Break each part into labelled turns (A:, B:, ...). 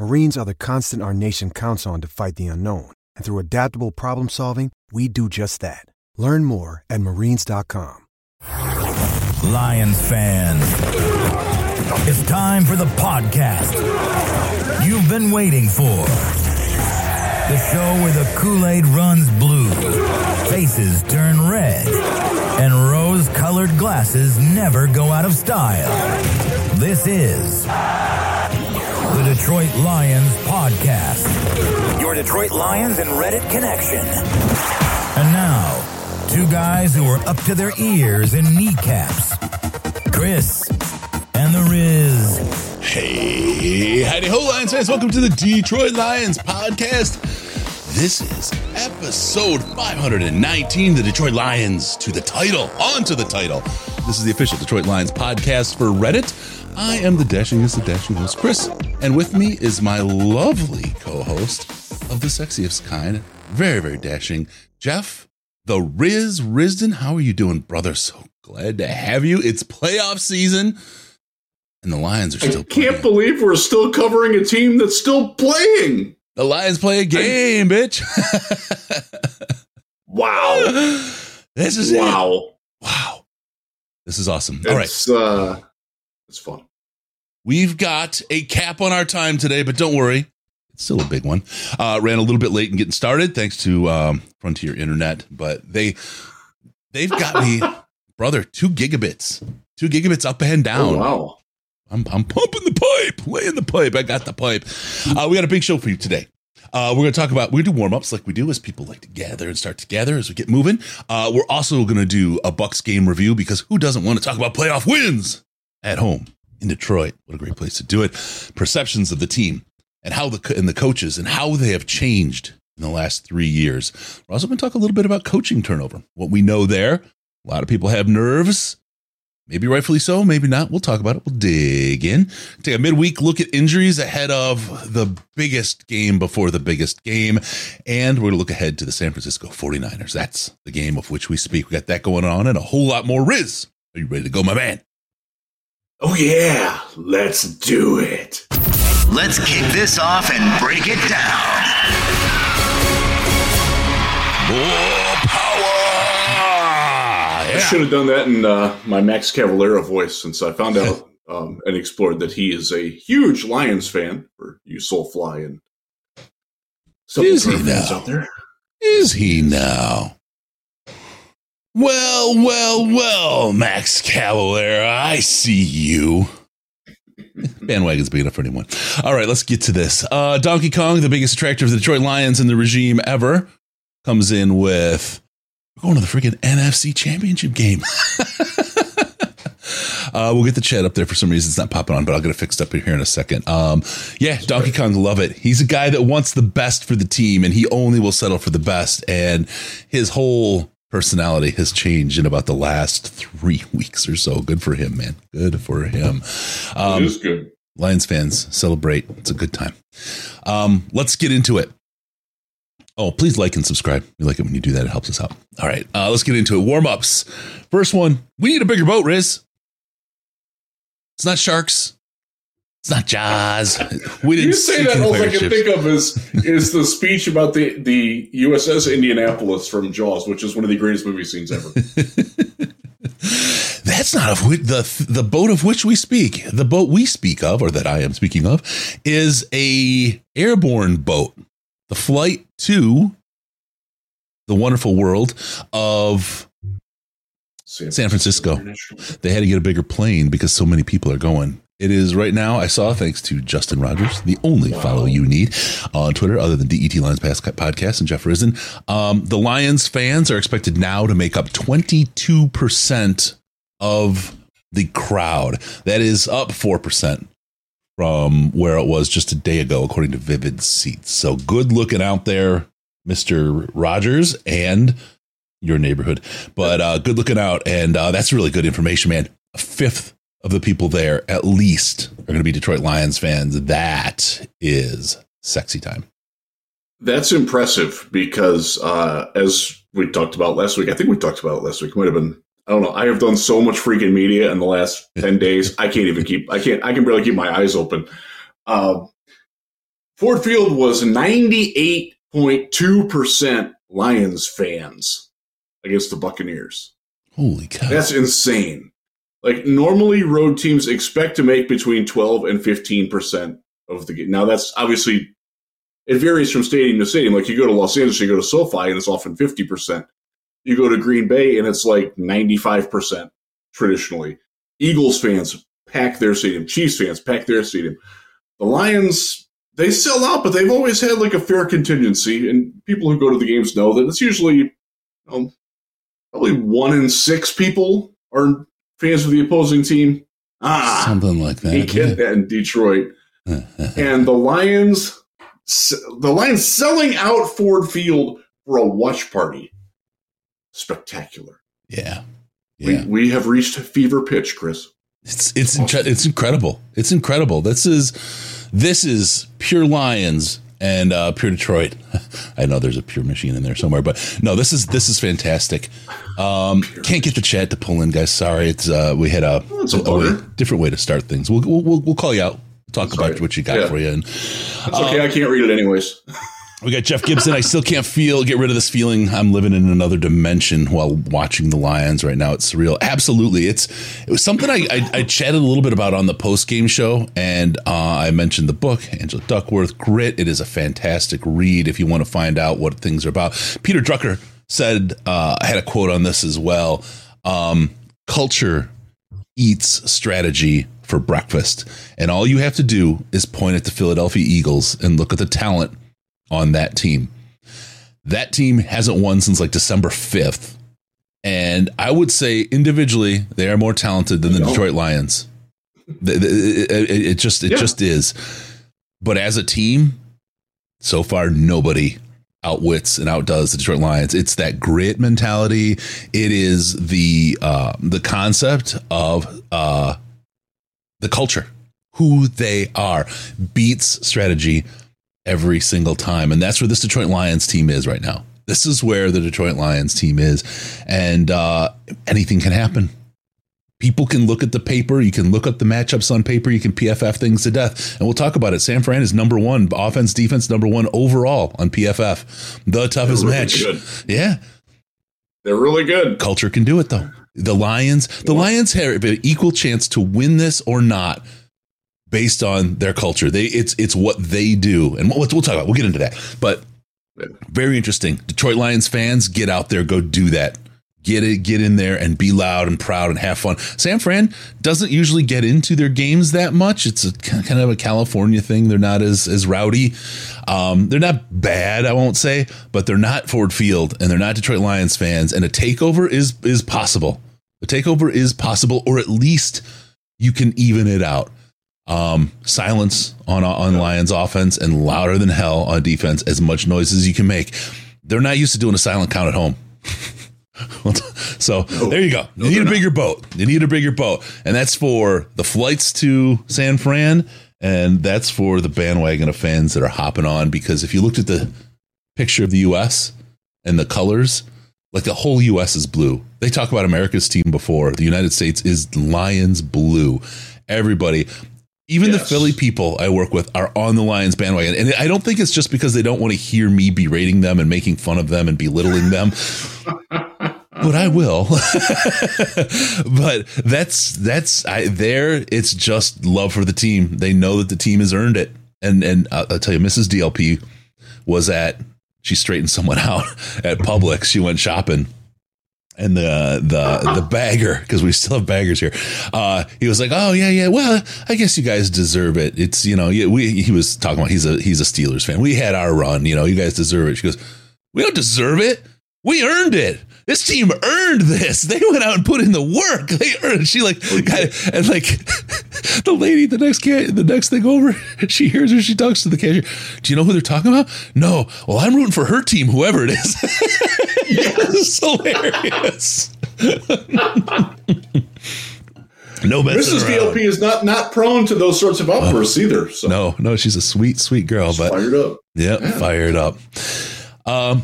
A: Marines are the constant our nation counts on to fight the unknown. And through adaptable problem solving, we do just that. Learn more at marines.com.
B: Lions fans, it's time for the podcast you've been waiting for. The show where the Kool Aid runs blue, faces turn red, and rose colored glasses never go out of style. This is the Detroit Lions Podcast. Your Detroit Lions and Reddit connection. And now, two guys who are up to their ears in kneecaps Chris and the Riz.
C: Hey, howdy ho, Lions fans. Welcome to the Detroit Lions podcast. This is episode 519, the Detroit Lions to the title, on to the title. This is the official Detroit Lions podcast for Reddit. I am the dashingest of dashing host, Chris, and with me is my lovely co-host of the sexiest kind, very, very dashing, Jeff, the Riz Risdon. How are you doing, brother? So glad to have you. It's playoff season, and the Lions are still
D: I can't
C: playing.
D: believe we're still covering a team that's still playing.
C: The Lions play a game, bitch.
D: Wow.
C: this is it.
D: wow.
C: Wow. This is awesome. All right.
D: It's uh it's fun.
C: We've got a cap on our time today, but don't worry. It's still a big one. Uh, ran a little bit late in getting started thanks to um, Frontier Internet, but they they've got me, brother, two gigabits, two gigabits up and down.
D: Oh, wow.
C: I'm, I'm pumping the pipe, laying the pipe. I got the pipe. Uh, we got a big show for you today. Uh, we're going to talk about, we do warm ups like we do as people like to gather and start together as we get moving. Uh, we're also going to do a Bucks game review because who doesn't want to talk about playoff wins at home in Detroit? What a great place to do it. Perceptions of the team and how the, and the coaches and how they have changed in the last three years. We're also going to talk a little bit about coaching turnover, what we know there. A lot of people have nerves. Maybe rightfully so, maybe not. We'll talk about it. We'll dig in. Take a midweek look at injuries ahead of the biggest game before the biggest game. And we're going to look ahead to the San Francisco 49ers. That's the game of which we speak. We got that going on and a whole lot more. Riz, are you ready to go, my man?
D: Oh yeah, let's do it.
B: Let's kick this off and break it down.
C: More power!
D: I should have done that in uh, my Max Cavalera voice since I found out um, and explored that he is a huge Lions fan for you Soulfly and some
C: Is he
D: fans
C: now?
D: out there.
C: Is he now? Well, well, well, Max Cavalera, I see you. Bandwagon's big enough for anyone. All right, let's get to this. Uh, Donkey Kong, the biggest attractor of the Detroit Lions and the regime ever, comes in with we're going to the freaking NFC Championship game. uh, we'll get the chat up there for some reason. It's not popping on, but I'll get it fixed up here in a second. Um, yeah, Donkey Kong, love it. He's a guy that wants the best for the team, and he only will settle for the best. And his whole personality has changed in about the last three weeks or so. Good for him, man. Good for him. Um,
D: it is good.
C: Lions fans celebrate. It's a good time. Um, let's get into it. Oh, please like and subscribe. We like it when you do that. It helps us out. All right, uh, let's get into it. Warm ups. First one. We need a bigger boat, Riz. It's not sharks. It's not Jaws. We didn't
D: You say that, all I can think of is is the speech about the the USS Indianapolis from Jaws, which is one of the greatest movie scenes ever.
C: That's not of which, the the boat of which we speak. The boat we speak of, or that I am speaking of, is a airborne boat. The flight to the wonderful world of San Francisco. They had to get a bigger plane because so many people are going. It is right now. I saw thanks to Justin Rogers, the only wow. follow you need on Twitter, other than DET Lions podcast and Jeff Risdon. Um, the Lions fans are expected now to make up twenty two percent of the crowd. That is up four percent from where it was just a day ago, according to Vivid Seats. So good looking out there, Mister Rogers, and your neighborhood. But uh, good looking out, and uh, that's really good information, man. A fifth of the people there, at least, are going to be Detroit Lions fans. That is sexy time.
D: That's impressive because, uh, as we talked about last week, I think we talked about it last week. It might have been. I don't know. I have done so much freaking media in the last ten days. I can't even keep. I can't. I can barely keep my eyes open. Uh, Ford Field was ninety eight point two percent Lions fans against the Buccaneers.
C: Holy cow.
D: That's insane. Like normally road teams expect to make between 12 and 15% of the game. Now that's obviously it varies from stadium to stadium. Like you go to Los Angeles, you go to SoFi and it's often 50%. You go to Green Bay and it's like 95% traditionally. Eagles fans pack their stadium. Chiefs fans pack their stadium. The Lions, they sell out, but they've always had like a fair contingency. And people who go to the games know that it's usually probably one in six people are fans of the opposing team.
C: Ah, something like that.
D: You get yeah. that in Detroit. and the Lions, the Lions selling out Ford Field for a watch party. Spectacular.
C: Yeah. Yeah.
D: We, we have reached fever pitch, Chris.
C: It's it's awesome. it's incredible. It's incredible. This is this is pure Lions and uh, Pure Detroit. I know there's a Pure machine in there somewhere, but no, this is this is fantastic. Um, can't get the chat to pull in, guys. Sorry, it's uh, we had a, a, way, different way to start things. We'll we'll, we'll call you out. Talk about what you got yeah. for you. And,
D: it's okay. Um, I can't read it anyways.
C: We got Jeff Gibson. I still can't feel get rid of this feeling I'm living in another dimension while watching the Lions right now. It's surreal. Absolutely, it's it was something I I, I chatted a little bit about on the post game show, and uh, I mentioned the book Angela Duckworth Grit. It is a fantastic read if you want to find out what things are about. Peter Drucker said uh, I had a quote on this as well. Um, culture eats strategy for breakfast, and all you have to do is point at the Philadelphia Eagles and look at the talent on that team. That team hasn't won since like December 5th. And I would say individually, they are more talented than the Detroit Lions. It just it yeah. just is. But as a team, so far nobody outwits and outdoes the Detroit Lions. It's that grit mentality. It is the uh, the concept of uh, the culture, who they are, beats strategy every single time. And that's where this Detroit Lions team is right now. This is where the Detroit Lions team is. And uh, anything can happen. People can look at the paper. You can look up the matchups on paper. You can PFF things to death. And we'll talk about it. San Fran is number one, offense, defense, number one overall on PFF. The toughest really match. Good. Yeah.
D: They're really good.
C: Culture can do it, though. The Lions, the Lions have an equal chance to win this or not based on their culture. They it's it's what they do, and we'll, we'll talk about. We'll get into that. But very interesting. Detroit Lions fans, get out there, go do that. Get it, get in there and be loud and proud and have fun. San Fran doesn't usually get into their games that much. It's a kind of a California thing. They're not as as rowdy. Um, they're not bad, I won't say, but they're not Ford Field and they're not Detroit Lions fans. And a takeover is is possible. A takeover is possible, or at least you can even it out um, silence on on Lions offense and louder than hell on defense, as much noise as you can make. They're not used to doing a silent count at home. so no, there you go. You no, need a bigger not. boat. You need a bigger boat, and that's for the flights to San Fran, and that's for the bandwagon of fans that are hopping on. Because if you looked at the picture of the U.S. and the colors, like the whole U.S. is blue. They talk about America's team before. The United States is Lions blue. Everybody, even yes. the Philly people I work with are on the Lions bandwagon. And I don't think it's just because they don't want to hear me berating them and making fun of them and belittling them. but I will. but that's that's I there it's just love for the team. They know that the team has earned it. And and I'll, I'll tell you Mrs. DLP was at she straightened someone out at Publix. She went shopping and the the the bagger because we still have baggers here. Uh, he was like, "Oh yeah, yeah. Well, I guess you guys deserve it. It's you know, we." He was talking about he's a he's a Steelers fan. We had our run. You know, you guys deserve it. She goes, "We don't deserve it. We earned it." This team earned this. They went out and put in the work. They earned. She like, and like, the lady, the next cat, the next thing over, she hears her. She talks to the cashier. Do you know who they're talking about? No. Well, I'm rooting for her team, whoever it is. It's hilarious. no
D: Mrs. DLP is not not prone to those sorts of outbursts oh, either. So.
C: No, no, she's a sweet, sweet girl. She's but
D: fired up.
C: Yeah, yeah, fired up. Um,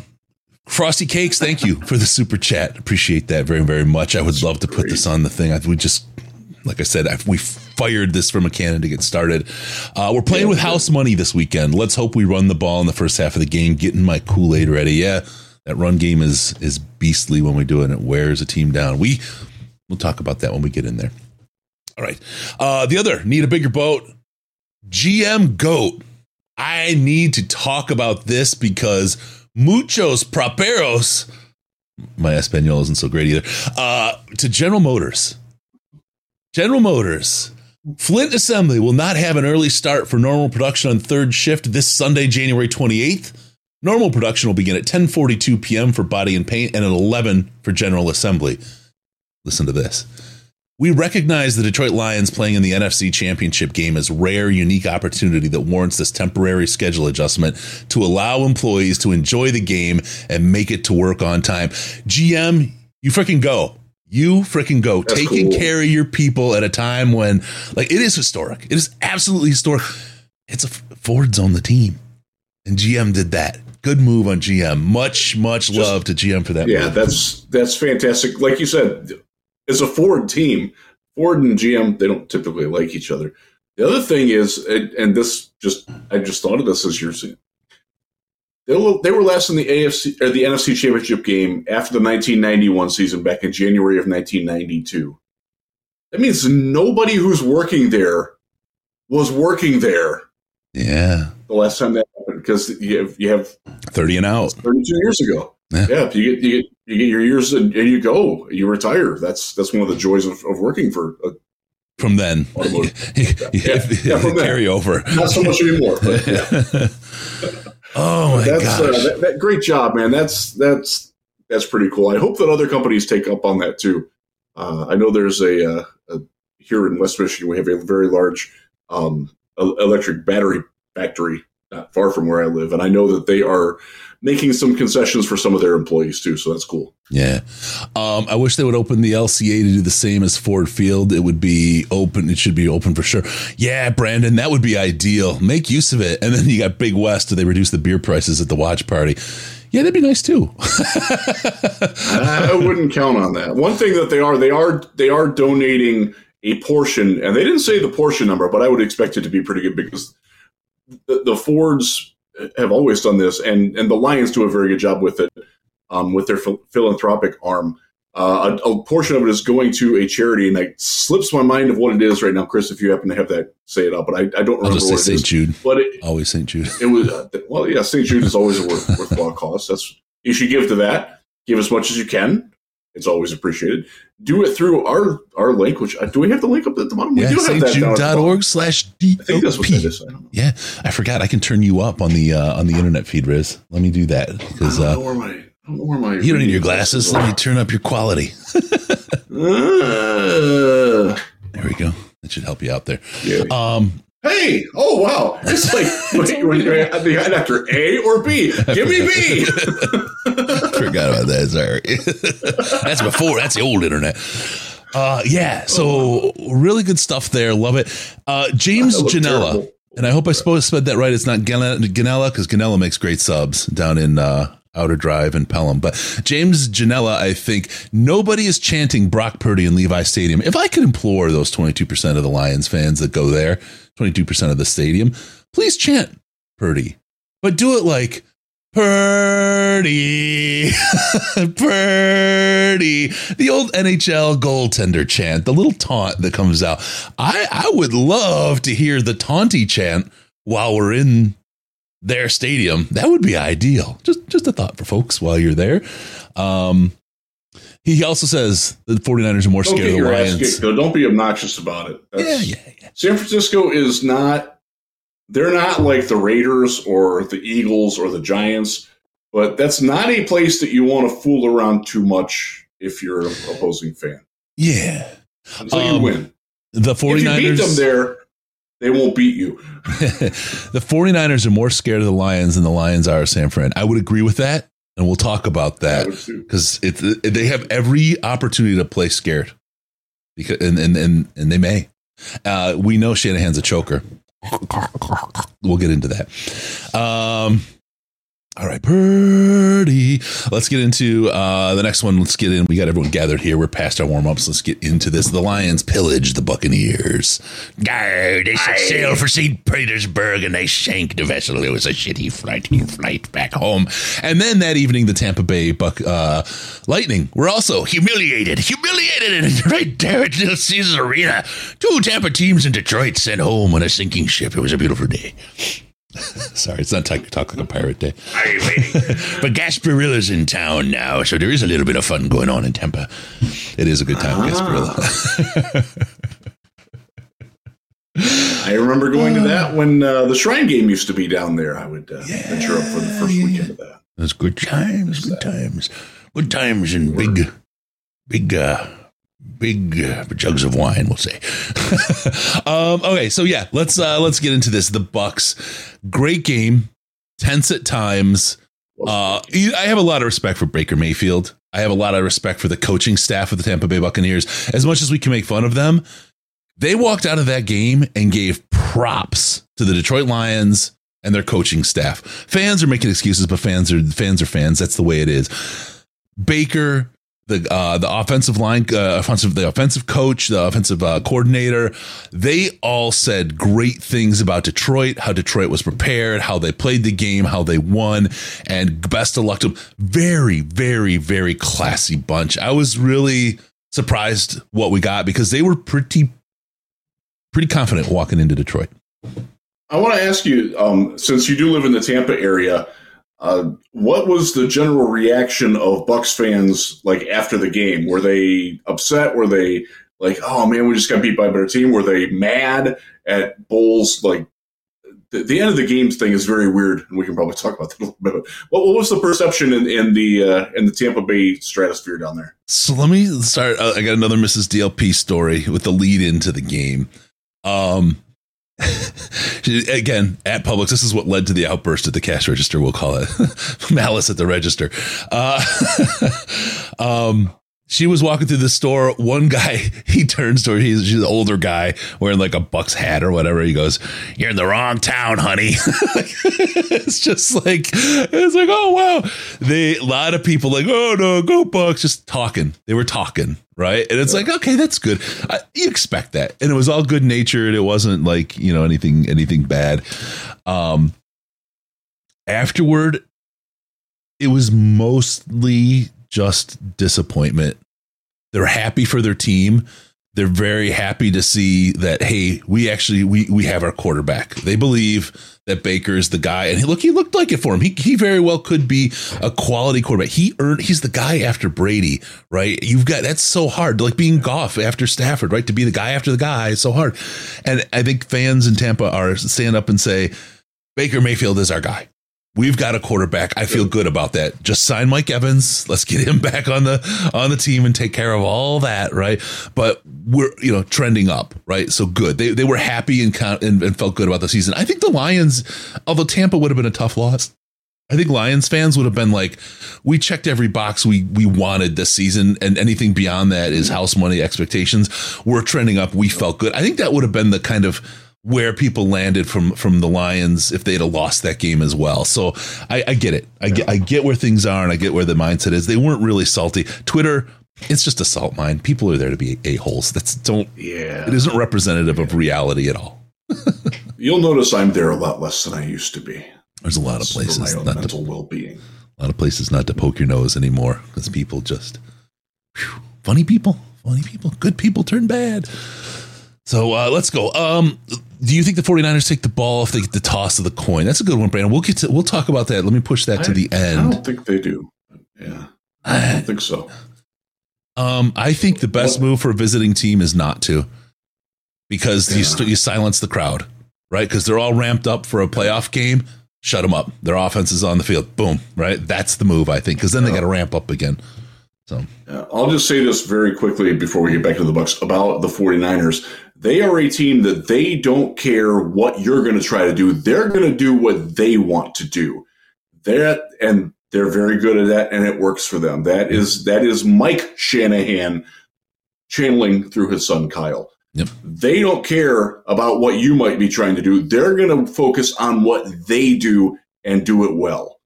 C: Frosty Cakes, thank you for the super chat. Appreciate that very, very much. I would love to put this on the thing. I, we just, like I said, I, we fired this from a cannon to get started. Uh, we're playing with house money this weekend. Let's hope we run the ball in the first half of the game, getting my Kool Aid ready. Yeah, that run game is is beastly when we do it, and it wears a team down. We we'll talk about that when we get in there. All right. Uh, the other need a bigger boat. GM Goat. I need to talk about this because muchos properos. My Espanol isn't so great either. Uh, to General Motors. General Motors. Flint Assembly will not have an early start for normal production on third shift this Sunday, January 28th. Normal production will begin at 10:42 p.m. for body and paint and at 11 for general assembly. Listen to this. We recognize the Detroit Lions playing in the NFC Championship game as rare, unique opportunity that warrants this temporary schedule adjustment to allow employees to enjoy the game and make it to work on time. GM, you freaking go. You freaking go. That's Taking cool. care of your people at a time when, like, it is historic. It is absolutely historic. It's a Ford's on the team, and GM did that. Good move on GM. Much, much Just, love to GM for that.
D: Yeah,
C: move.
D: that's that's fantastic. Like you said, it's a Ford team. Ford and GM they don't typically like each other. The other thing is, and this just I just thought of this as you're saying. They were, last in the AFC or the NFC Championship game after the 1991 season back in January of 1992. That means nobody who's working there was working there.
C: Yeah.
D: The last time that because you have you have
C: 30 and out.
D: 32 years ago. Yeah. yeah, you get you get you get your years and, and, you go, you retire. That's that's one of the joys of, of working for. A,
C: from then, yeah, yeah, yeah from carry over.
D: Not so much anymore. Yeah.
C: oh my
D: that's,
C: gosh!
D: Uh, that, that, great job, man. That's that's that's pretty cool. I hope that other companies take up on that too. Uh, I know there's a, uh, a, here in West Michigan we have a very large um, electric battery factory not far from where I live, and I know that they are making some concessions for some of their employees too. So that's cool.
C: Yeah. Um, I wish they would open the LCA to do the same as Ford Field. It would be open. It should be open for sure. Yeah, Brandon, that would be ideal. Make use of it. And then you got Big West. Do they reduce the beer prices at the watch party? Yeah, that'd be nice too.
D: I wouldn't count on that. One thing that they are, they are, they are donating a portion, and they didn't say the portion number, but I would expect it to be pretty good because the, the Fords have always done this, and and the Lions do a very good job with it, um, with their ph- philanthropic arm. Uh, a, a, portion of it is going to a charity, and it slips my mind of what it is right now, Chris. If you happen to have that, say it out. But I, I don't remember. I'll just say
C: St. Jude.
D: But
C: it, always St. Jude.
D: It was uh, well, yeah. St. Jude is always a worth, worthwhile cause. That's you should give to that. Give as much as you can. It's always appreciated. Do it through our our link, which uh, do we have the link up at the bottom?
C: Yeah,
D: we do
C: have that. org slash
D: D. I think that's what that is. I
C: yeah, I forgot. I can turn you up on the uh, on the internet feed, Riz. Let me do that because uh,
D: where my, where my
C: you don't need your glasses. Let me turn up your quality. uh, there we go. That should help you out there.
D: Yeah. Um, Hey, oh wow! It's like at the end after A or B. Give me B.
C: Forgot about that. Sorry, that's before. That's the old internet. Uh, yeah. So really good stuff there. Love it. Uh, James Janella, and I hope I supposed said that right. It's not Ganella because Ganella makes great subs down in uh, Outer Drive and Pelham. But James Janella, I think nobody is chanting Brock Purdy in Levi Stadium. If I could implore those 22% of the Lions fans that go there, 22% of the stadium, please chant Purdy, but do it like Purdy, Purdy, the old NHL goaltender chant, the little taunt that comes out. I, I would love to hear the taunty chant while we're in their stadium. That would be ideal. Just just a thought for folks while you're there. Um, He also says the 49ers are more
D: Don't
C: scared of the Lions.
D: Don't be obnoxious about it.
C: Yeah, yeah, yeah.
D: San Francisco is not. They're not like the Raiders or the Eagles or the Giants, but that's not a place that you want to fool around too much if you're an opposing fan.
C: Yeah.
D: Until
C: Um,
D: you win.
C: The
D: If you
C: 49ers
D: beat them there, they won't beat you.
C: the 49ers are more scared of the Lions than the Lions are of San Fran. I would agree with that, and we'll talk about that because it, it- they have every opportunity to play scared, because and and and, and they may. Uh, we know Shanahan's a choker. We'll get into that. Um, all right, Purdy. Let's get into uh, the next one. Let's get in. We got everyone gathered here. We're past our warm ups. Let's get into this. The Lions pillage the Buccaneers. Gar, they set sail for St. Petersburg and they sank the vessel. It was a shitty flight, flight back home. And then that evening, the Tampa Bay Buck uh, Lightning were also humiliated. Humiliated and right there at Little Caesars Arena. Two Tampa teams in Detroit sent home on a sinking ship. It was a beautiful day. Sorry, it's not talk, talk like a pirate day. but Gasparilla's in town now, so there is a little bit of fun going on in Tampa. It is a good time, Gasparilla.
D: I remember going to that when uh, the Shrine game used to be down there. I would uh, venture up for the first weekend of that.
C: It's good times, good times, good times, and big, big, uh, big uh, jugs of wine. We'll say. um, okay, so yeah, let's uh, let's get into this. The Bucks, great game, tense at times. Uh, I have a lot of respect for Baker Mayfield. I have a lot of respect for the coaching staff of the Tampa Bay Buccaneers. As much as we can make fun of them, they walked out of that game and gave props to the Detroit Lions and their coaching staff. Fans are making excuses, but fans are fans are fans. That's the way it is. Baker, the uh, the offensive line, uh, offensive the offensive coach, the offensive uh, coordinator, they all said great things about Detroit, how Detroit was prepared, how they played the game, how they won, and best of luck to them. Very, very, very classy bunch. I was really surprised what we got because they were pretty pretty confident walking into Detroit.
D: I want to ask you, um, since you do live in the Tampa area, uh, what was the general reaction of Bucks fans like after the game? Were they upset? Were they like, "Oh man, we just got beat by a better team"? Were they mad at Bulls? Like the, the end of the game thing is very weird, and we can probably talk about that a little bit. What, what was the perception in, in the uh, in the Tampa Bay stratosphere down there?
C: So let me start. uh, I got another Mrs. DLP story with the lead into the game. Um, again, at Publix, this is what led to the outburst at the cash register. We'll call it malice at the register. Uh, um, she was walking through the store. One guy, he turns to her. He's, he's an older guy wearing like a Bucks hat or whatever. He goes, "You're in the wrong town, honey." it's just like it's like, oh wow. They a lot of people like, oh no, go Bucks, just talking. They were talking, right? And it's like, okay, that's good. I, you expect that, and it was all good natured. It wasn't like you know anything anything bad. Um, afterward, it was mostly just disappointment. They're happy for their team. They're very happy to see that hey, we actually we we have our quarterback. They believe that Baker is the guy, and he, look, he looked like it for him. He he very well could be a quality quarterback. He earned. He's the guy after Brady, right? You've got that's so hard, like being Goff after Stafford, right? To be the guy after the guy is so hard. And I think fans in Tampa are stand up and say Baker Mayfield is our guy. We've got a quarterback. I feel good about that. Just sign Mike Evans. Let's get him back on the on the team and take care of all that, right? But we're you know trending up, right? So good. They they were happy and and, and felt good about the season. I think the Lions, although Tampa would have been a tough loss, I think Lions fans would have been like, we checked every box we we wanted this season, and anything beyond that is house money expectations. We're trending up. We felt good. I think that would have been the kind of where people landed from from the Lions if they'd have lost that game as well. So I, I get it. I get I get where things are, and I get where the mindset is. They weren't really salty. Twitter. It's just a salt mine. People are there to be a holes. That's don't.
D: Yeah,
C: It isn't representative of reality at all.
D: You'll notice I'm there a lot less than I used to be.
C: There's a lot of
D: for
C: places
D: my own
C: not to
D: mental well-being.
C: a lot of places not to poke your nose anymore because people just whew, funny people, funny people, good people turn bad. So uh, let's go. Um, do you think the 49ers take the ball if they get the toss of the coin? That's a good one, Brandon. We'll get to we'll talk about that. Let me push that to
D: I-
C: the
D: I
C: end.
D: don't think they do. Yeah, I don't think so.
C: Um, I think the best move for a visiting team is not to, because you
D: Yeah.
C: st- you silence the crowd, right? Because they're all ramped up for a playoff game. Shut them up. Their offense is on the field. Boom. Right. That's the move I think, because then they got to ramp up again. So
D: Yeah, I'll just say this very quickly before we get back to the Bucks about the 49ers. They are a team that they don't care what you're going to try to do. They're going to do what they want to do. That and they're very good at that and it works for them. That is that is Mike Shanahan channeling through his son Kyle.
C: Yep.
D: They don't care about what you might be trying to do. They're going to focus on what they do and do it well.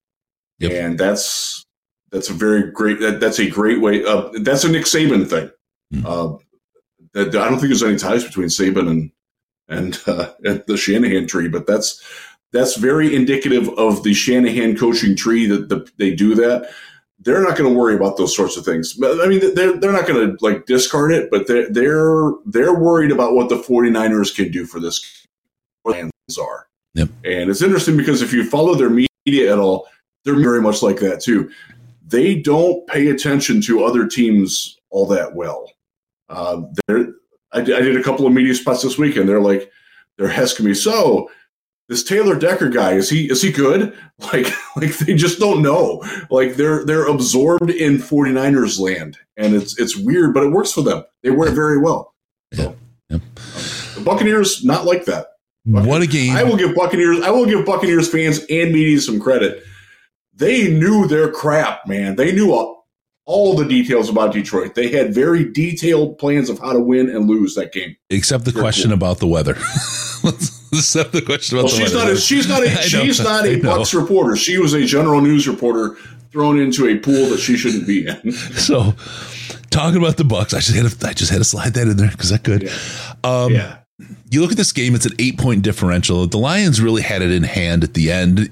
C: Yep.
D: And that's that's a very great. That, that's a great way. Uh, that's a Nick Saban thing.
C: Mhm.
D: Uh, I don't think there's any ties between Saban and and, uh, and the Shanahan tree, but that's that's very indicative of the Shanahan coaching tree that the, they do that. They're not going to worry about those sorts of things. I mean, they're they're not going to like discard it, but they're they're they're worried about what the 49ers can do for this plans are.
C: Yep.
D: And it's interesting because if you follow their media at all, they're very much like that too. They don't pay attention to other teams all that well. Uh, they're, I, did- I did a couple of media spots this week, and they're like, they're asking me, so this Taylor Decker guy is he is he good? Like like they just don't know. Like they're they're absorbed in 49ers land, and it's it's weird, but it works for them. They wear it very well. So,
C: Yep.
D: the Buccaneers not like that.
C: what a game!
D: I will give Buccaneers. I will give Buccaneers fans and media some credit. They knew their crap, man. They knew all, all the details about Detroit. They had very detailed plans of how to win and lose that game.
C: Except the
D: Very
C: question
D: cool.
C: about the weather. Except the question about
D: Well,
C: the
D: she's
C: weather.
D: not. A, she's not. A,
C: I know.
D: she's not a. Bucks reporter. She was a general news reporter thrown into a pool that she shouldn't be in.
C: So, talking about the Bucks, I just had to, I just had to slide that in there because I could. Um,
D: yeah.
C: You look at this game; it's an eight point differential. The Lions really had it in hand at the end.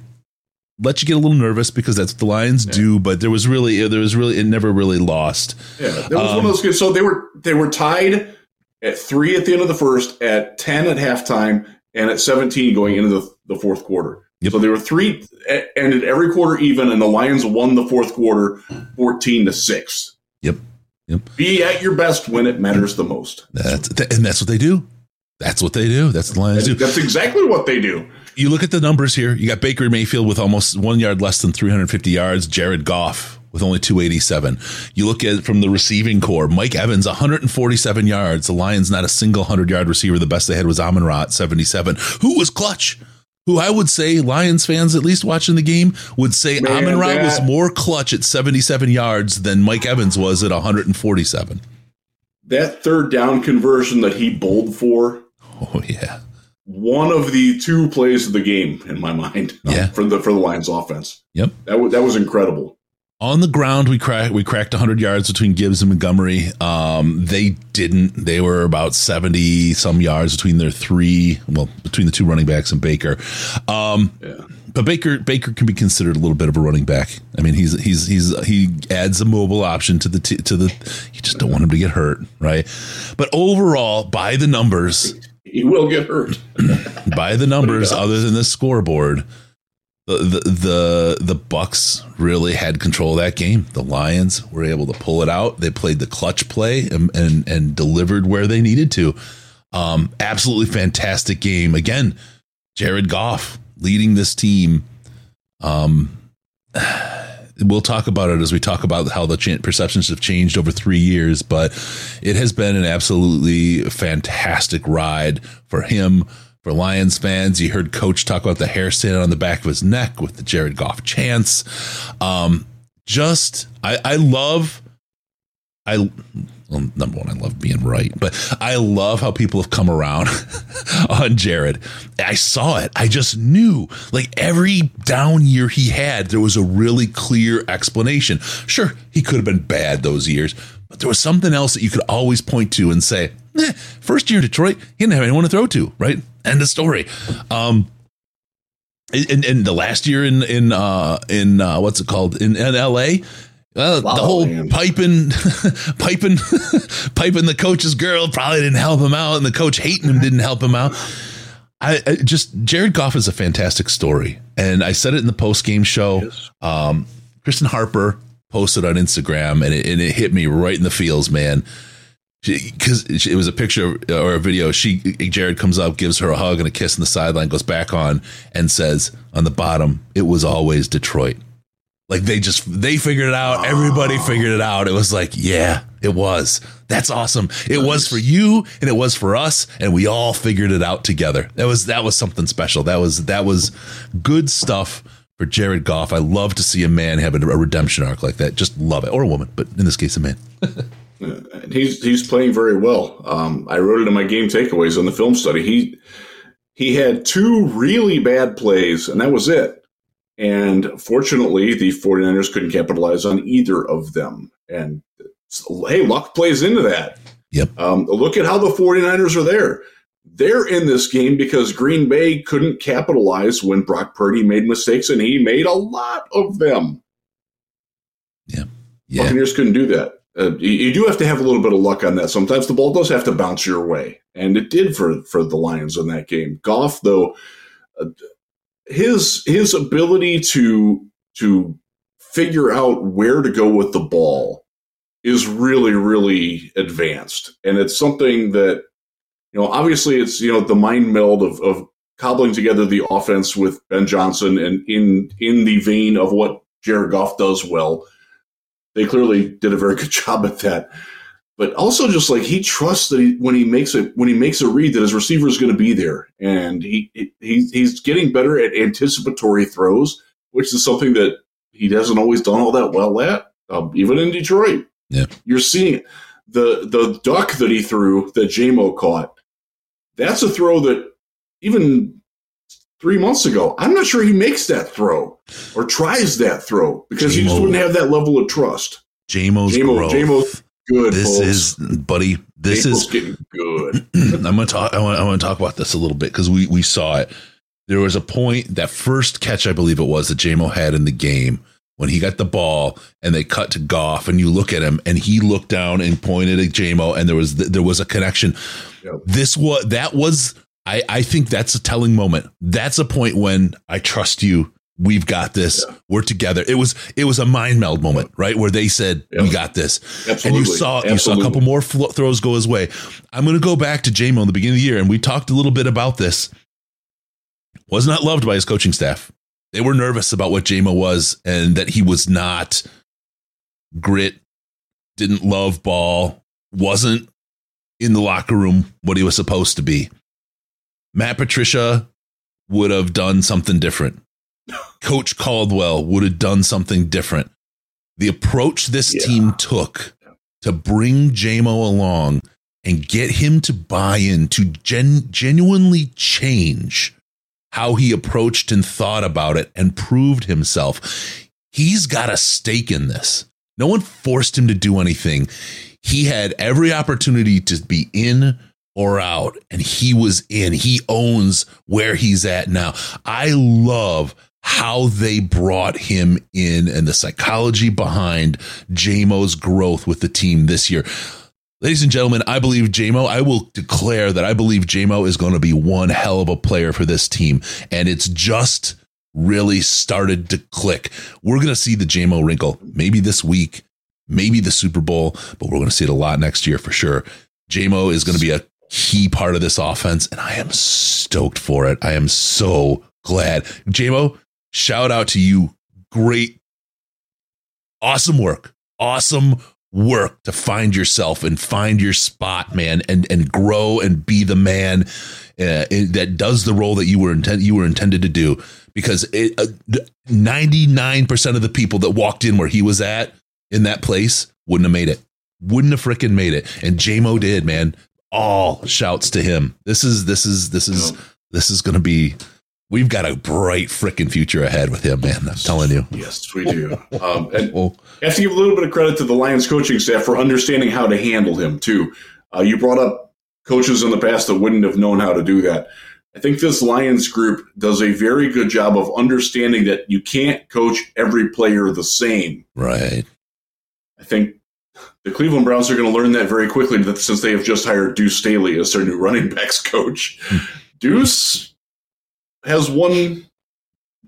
C: Let you get a little nervous because that's what the Lions do. But there was really, there was really, it never really lost.
D: Yeah, that was one
C: Um,
D: of those good. So they were they were tied at three at the end of the first, at ten at halftime, and at seventeen going into the, the fourth quarter.
C: Yep.
D: So they were three ended every quarter even, and the Lions won the fourth quarter, fourteen to six.
C: Yep. Yep.
D: Be at your best when it matters the most.
C: That's and that's what they do. That's what they do. That's what the Lions do.
D: That's exactly what they do.
C: You look at the numbers here. You got Baker Mayfield with almost one yard less than 350 yards. Jared Goff with only 287. You look at it from the receiving core. Mike Evans, 147 yards. The Lions not a single 100 yard receiver. The best they had was Amon Ra at 77, who was clutch. Who I would say Lions fans, at least watching the game, would say
D: Man,
C: Amon Ra was more clutch at 77 yards than Mike Evans was at 147.
D: That third down conversion that he bowled for,
C: Oh yeah,
D: one of the two plays of the game in my mind. um,
C: Yeah.
D: for the for the Lions offense.
C: yep.
D: That was that was incredible.
C: On the ground, we cracked we cracked 100 yards between Gibbs and Montgomery. Um, they didn't. They were about 70 some yards between their three, well, between the two running backs and Baker. Um,
D: Yeah.
C: but Baker Baker can be considered a little bit of a running back. I mean, he's he's he's he adds a mobile option to the t- to the. You just don't want him to get hurt, right? But overall, by the numbers,
D: He will get hurt.
C: by the numbers other than the scoreboard the, the the the bucks really had control of that game. The lions were able to pull it out. They played the clutch play and and, and delivered where they needed to. Um absolutely fantastic game. Again jared goff leading this team. Um we'll talk about it as we talk about how the perceptions have changed over three years, but it has been an absolutely fantastic ride for him. For Lions fans, you heard Coach talk about the hair standing on the back of his neck with the Jared Goff chance. Um, just, I, I love, I well, number one, I love being right, but I love how people have come around on Jared. I saw it. I just knew like every down year he had, there was a really clear explanation. Sure, he could have been bad those years, but there was something else that you could always point to and say, eh, first year in Detroit, he didn't have anyone to throw to, right? End of story. Um, and, and the last year in in uh in uh what's it called in, in LA
D: Wow,
C: the whole
D: man.
C: piping piping piping the coach's girl probably didn't help him out and the coach hating him didn't help him out I, I just Jared Goff is a fantastic story and I said it in the post game show
D: Yes.
C: um Christen Harper posted on Instagram, and it, and it hit me right in the feels, man. Because it was a picture or a video. She Jared comes up, gives her a hug and a kiss on the sideline, goes back on, and says on the bottom, "It was always Detroit." Like they just they figured it out. Everybody figured it out. It was like, yeah, it was. That's awesome. It was for you and it was for us, and we all figured it out together. That was that was something special. That was that was good stuff for Jared Goff. I love to see a man have a, a redemption arc like that. Just love it, or a woman, but in this case, a man.
D: he's he's playing very well. Um, I wrote it in my game takeaways on the film study. He he had two really bad plays, and that was it. And fortunately, the 49ers couldn't capitalize on either of them. And hey, luck plays into that.
C: Yep.
D: Um, look at how the 49ers are there. They're in this game because Green Bay couldn't capitalize when Brock Purdy made mistakes, and he made a lot of them.
C: Yeah. Yeah.
D: Buccaneers couldn't do that. Uh, you, you, do have to have a little bit of luck on that. Sometimes the ball does have to bounce your way, and it did for for the Lions in that game. Goff, though, uh, his his ability to to figure out where to go with the ball is really really advanced, and it's something that you know. Obviously, it's you know the mind meld of of cobbling together the offense with Ben Johnson, and in in the vein of what Jared Goff does well they clearly did a very good job at that. But also, just like he trusts that he, when he makes it when he makes a read that his receiver is going to be there, and he, he he's getting better at anticipatory throws, which is something that he hasn't always done all that well at, um, even in Detroit.
C: Yeah,
D: you're seeing the the duck that he threw that Jamo caught. That's a throw that even three months ago. I'm not sure he makes that throw or tries that throw because J-Mo. he just wouldn't have that level of trust.
C: Jamo's Jamo, growth.
D: Good.
C: This folks. is, buddy. This
D: Jamo's
C: is
D: getting good.
C: I'm gonna talk. I want, I want to talk about this a little bit because we we saw it. There was a point that first catch, I believe it was, that Jamo had in the game when he got the ball and they cut to Goff, and you look at him and he looked down and pointed at Jamo, and there was there was a connection. Yep. This was that was I, I think that's a telling moment. That's a point when I trust you. We've got this. Yeah. We're together. It was it was a mind meld moment, right, where they said, yeah. "We got this,"
D: Absolutely.
C: and you saw Absolutely. you saw a couple more fl- throws go his way. I'm going to go back to Jamo in the beginning of the year, and we talked a little bit about this. Was not loved by his coaching staff. They were nervous about what Jamo was, and that he was not grit, didn't love ball, wasn't in the locker room what he was supposed to be. Matt Patricia would have done something different. Coach Caldwell would have done something different. The approach this yeah. team took to bring Jamo along and get him to buy in, to gen- genuinely change how he approached and thought about it and proved himself. He's got a stake in this. No one forced him to do anything. He had every opportunity to be in or out and he was in he owns where he's at now i love how they brought him in and the psychology behind Jamo's growth with the team this year. Ladies and gentlemen, I believe Jamo, I will declare that I believe Jamo is going to be one hell of a player for this team. And it's just really started to click. We're going to see the Jamo wrinkle maybe this week, maybe the Super Bowl, but we're going to see it a lot next year for sure. Jamo is going to be a key part of this offense, and I am stoked for it. I am so glad. Jamo, shout out to you. Great, awesome work. Awesome work to find yourself and find your spot, man, and and grow and be the man uh, that does the role that you were intended you were intended to do. Because ninety nine percent of the people that walked in where he was at in that place wouldn't have made it. Wouldn't have freaking made it. And Jamo did, man all shouts to him. This is this is this is this is going to be. We've got a bright freaking future ahead with him, man. I'm telling you.
D: Yes, we do. Um, and you have to give a little bit of credit to the Lions coaching staff for understanding how to handle him too. Uh, you brought up coaches in the past that wouldn't have known how to do that. I think this Lions group does a very good job of understanding that you can't coach every player the same.
C: Right.
D: I think the Cleveland Browns are going to learn that very quickly since they have just hired Deuce Staley as their new running backs coach. Hmm. Deuce has one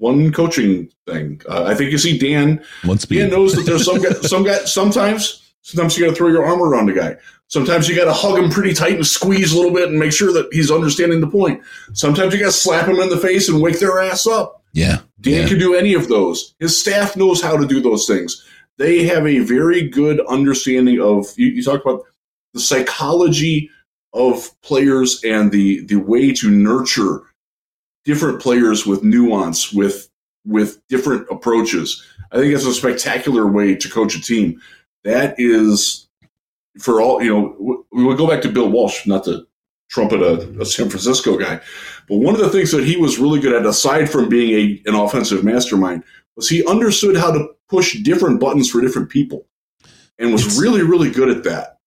D: one coaching thing. Uh, I think you see Dan.
C: Speed.
D: Dan knows that there's some guy, some guy. Sometimes, sometimes you got to throw your arm around a guy. Sometimes you got to hug him pretty tight and squeeze a little bit and make sure that he's understanding the point. Sometimes you got to slap him in the face and wake their ass up.
C: Yeah.
D: Dan
C: yeah.
D: can do any of those. His staff knows how to do those things. They have a very good understanding of. You, you talk about the psychology of players and the the way to nurture different players with nuance, with with different approaches. I think it's a spectacular way to coach a team. That is for all you know. We will go back to Bill Walsh, not to trumpet a, a, San Francisco guy, but one of the things that he was really good at, aside from being a, an offensive mastermind, was he understood how to push different buttons for different people, and was really really good at that.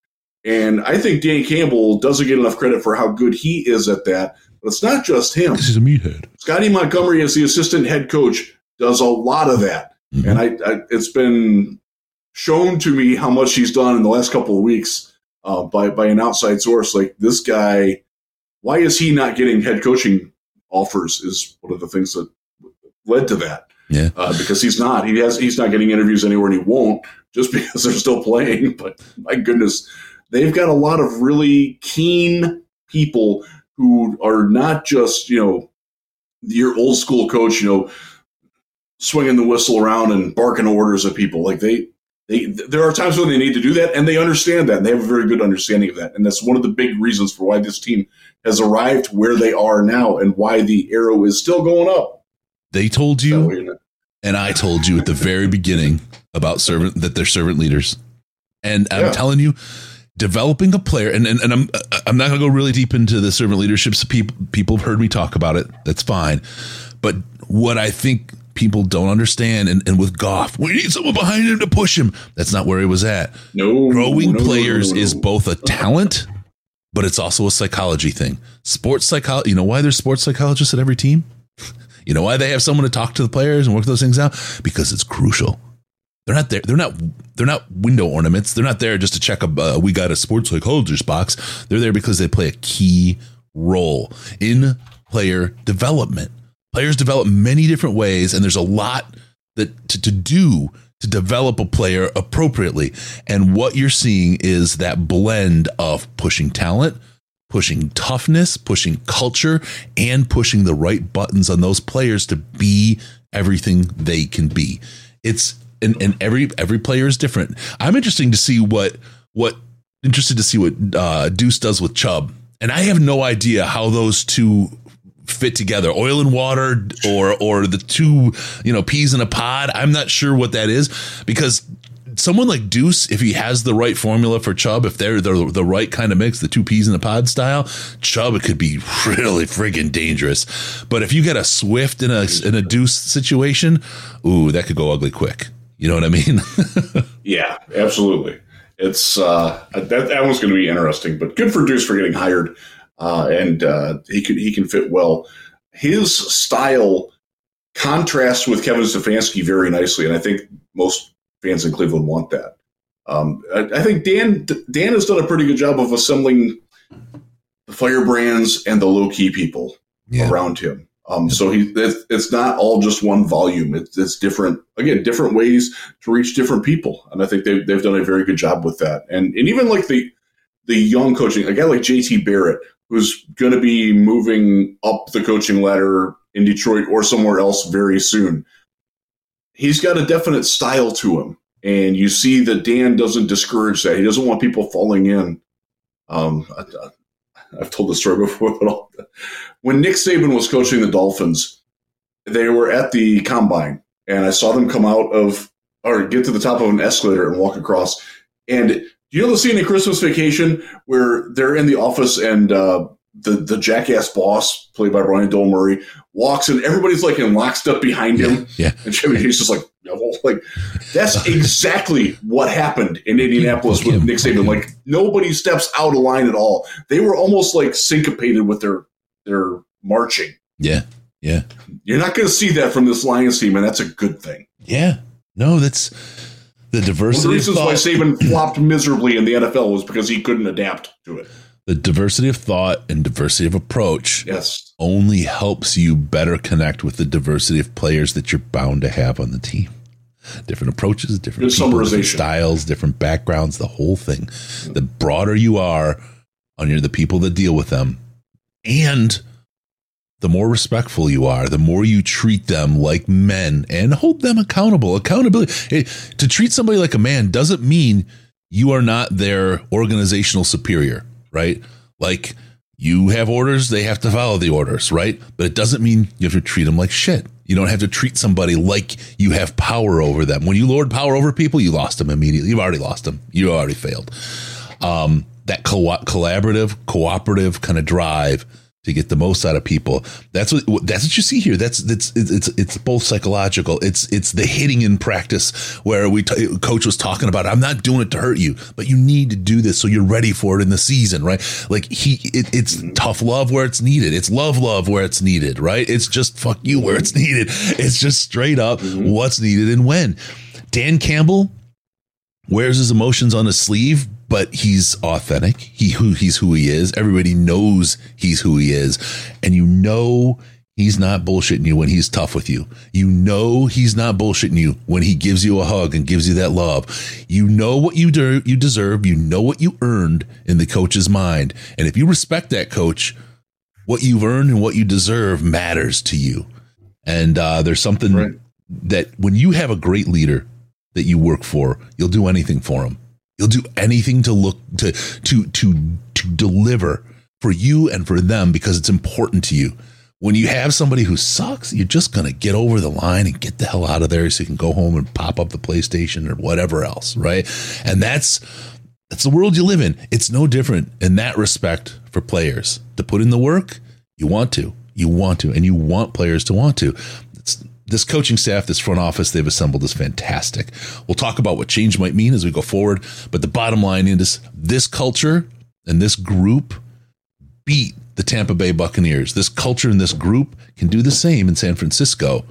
D: And I think Dan Campbell doesn't get enough credit for how good he is at that. But it's not just him.
C: This is a meathead.
D: Scottie Montgomery, as the assistant head coach, does a lot of that. Mm-hmm. And I, I, it's been shown to me how much he's done in the last couple of weeks uh, by by an outside source. Like this guy, why is he not getting head coaching offers? Is one of the things that led to that.
C: Yeah,
D: uh, because he's not. He has. He's not getting interviews anywhere, and he won't just because they're still playing. But my goodness, they've got a lot of really keen people who are not just you know your old school coach, you know, swinging the whistle around and barking orders at people. Like they, they, there are times when they need to do that, and they understand that, and they have a very good understanding of that, and that's one of the big reasons for why this team has arrived where they are now, and why the arrow is still going up.
C: They told you, and I told you at the very beginning about servant that they're servant leaders, and I'm yeah. telling you developing a player and, and, and I'm I'm not going to go really deep into the servant leadership so people people have heard me talk about it that's fine. But what I think people don't understand and, and with Goff we need someone behind him to push him. That's not where he was at.
D: No
C: growing
D: no,
C: players
D: no, no,
C: is both a talent but it's also a psychology thing. Sports psychology you know why there's sports psychologists at every team? You know why they have someone to talk to the players and work those things out? Because it's crucial they're not there. They're not. They're not window ornaments. They're not there just to check a. Uh, we got a sports psychologist box. They're there because they play a key role in player development. Players develop many different ways, and there's a lot that to, to do to develop a player appropriately. And what you're seeing is that blend of pushing talent, pushing toughness, pushing culture, and pushing the right buttons on those players to be everything they can be. It's and, and every every player is different. I'm interesting to see what what interested to see what uh, Duce does with Chubb, and I have no idea how those two fit together oil and water or or the two you know peas in a pod i'm not sure what that is because someone like Duce, if he has the right formula for Chubb, if they're the, the right kind of mix, the two peas in a pod style, Chubb could be really friggin' dangerous. But if you get a Swift in a in a Duce situation, ooh, that could go ugly quick. You know what I mean?
D: yeah, absolutely. It's uh, that that one's going to be interesting, but good for Duce for getting hired, uh, and uh, he can he can fit well. His style contrasts with Kevin Stefanski very nicely, and I think most fans in Cleveland want that. Um, I, I, think Dan Dan has done a pretty good job of assembling the firebrands and the low key people yeah. around him. Um, so he, it's, it's, not all just one volume. It's, it's, different, again, different ways to reach different people. And I think they've, they've done a very good job with that. And, and even like the, the young coaching, a guy like JT Barrett, who's going to be moving up the coaching ladder in Detroit or somewhere else very soon. He's got a definite style to him. And you see that Dan doesn't discourage that. He doesn't want people falling in. Um, I've told the story before, but when Nick Saban was coaching the Dolphins, they were at the combine, and I saw them come out of or get to the top of an escalator and walk across. And do you the scene in Christmas Vacation where they're in the office and uh, the the jackass boss, played by Brian Doyle Murray, walks and everybody's like in lockstep behind him.
C: Yeah,
D: and Jimmy he's just like, no, like that's exactly what happened in Indianapolis with Nick Saban. Like nobody steps out of line at all. They were almost like syncopated with their their marching.
C: Yeah, yeah.
D: You're not going to see that from this Lions team, and that's a good thing.
C: Yeah, no, that's the diversity.
D: One of the reasons why Saban flopped miserably in the NFL was because he couldn't adapt to it.
C: The diversity of thought and diversity of approach
D: Yes.
C: only helps you better connect with the diversity of players that you're bound to have on the team. Different approaches, different, people, different styles, different backgrounds, the whole thing. The broader you are on your the people that deal with them, and the more respectful you are, the more you treat them like men and hold them accountable. Accountability hey, to treat somebody like a man doesn't mean you are not their organizational superior, right? Like you have orders, they have to follow the orders, right? But it doesn't mean you have to treat them like shit. You don't have to treat somebody like you have power over them. When you lord power over people, you lost them immediately. You've already lost them. You already failed. Um, that co- collaborative, cooperative kind of drive to get the most out of people. That's what that's what you see here. That's it's it's it's both psychological. It's it's the hitting in practice where we t- coach was talking about. I'm not doing it to hurt you, but you need to do this so you're ready for it in the season, right? Like he, it, it's tough love where it's needed. It's love love where it's needed, right? It's just fuck you where it's needed. It's just straight up mm-hmm. what's needed and when. Dan Campbell wears his emotions on his sleeve, but he's authentic. He who he's who he is. Everybody knows he's who he is, and you know he's not bullshitting you when he's tough with you. You know he's not bullshitting you when he gives you a hug and gives you that love. You know what you de- you deserve. You know what you earned in the coach's mind, and if you respect that coach, what you've earned and what you deserve matters to you. And uh, there's something
D: Right.
C: that when you have a great leader that you work for, you'll do anything for them. You'll do anything to look to to to to deliver for you and for them because it's important to you. When you have somebody who sucks, you're just gonna get over the line and get the hell out of there so you can go home and pop up the PlayStation or whatever else, right? And that's that's the world you live in. It's no different in that respect for players. To put in the work, you want to. You want to, and you want players to want to. It's, this coaching staff, this front office they've assembled is fantastic. We'll talk about what change might mean as we go forward, but the bottom line is this culture and this group beat the Tampa Bay Buccaneers. This culture and this group can do the same in San Francisco,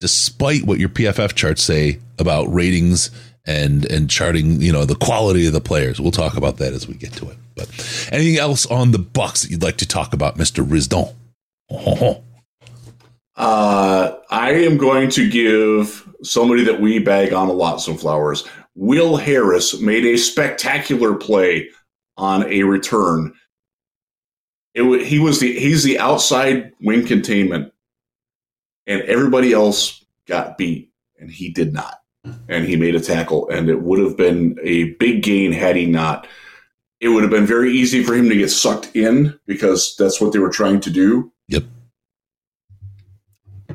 C: despite what your PFF charts say about ratings and and charting, you know, the quality of the players. We'll talk about that as we get to it. But anything else on the Bucks that you'd like to talk about, Mister Risdon?
D: Uh, I am going to give somebody that we bag on a lot some flowers. Will Harris made a spectacular play on a return. It he was the he's the outside wing containment, and everybody else got beat, and he did not. And he made a tackle, and it would have been a big gain had he not. It would have been very easy for him to get sucked in because that's what they were trying to do.
C: Yep.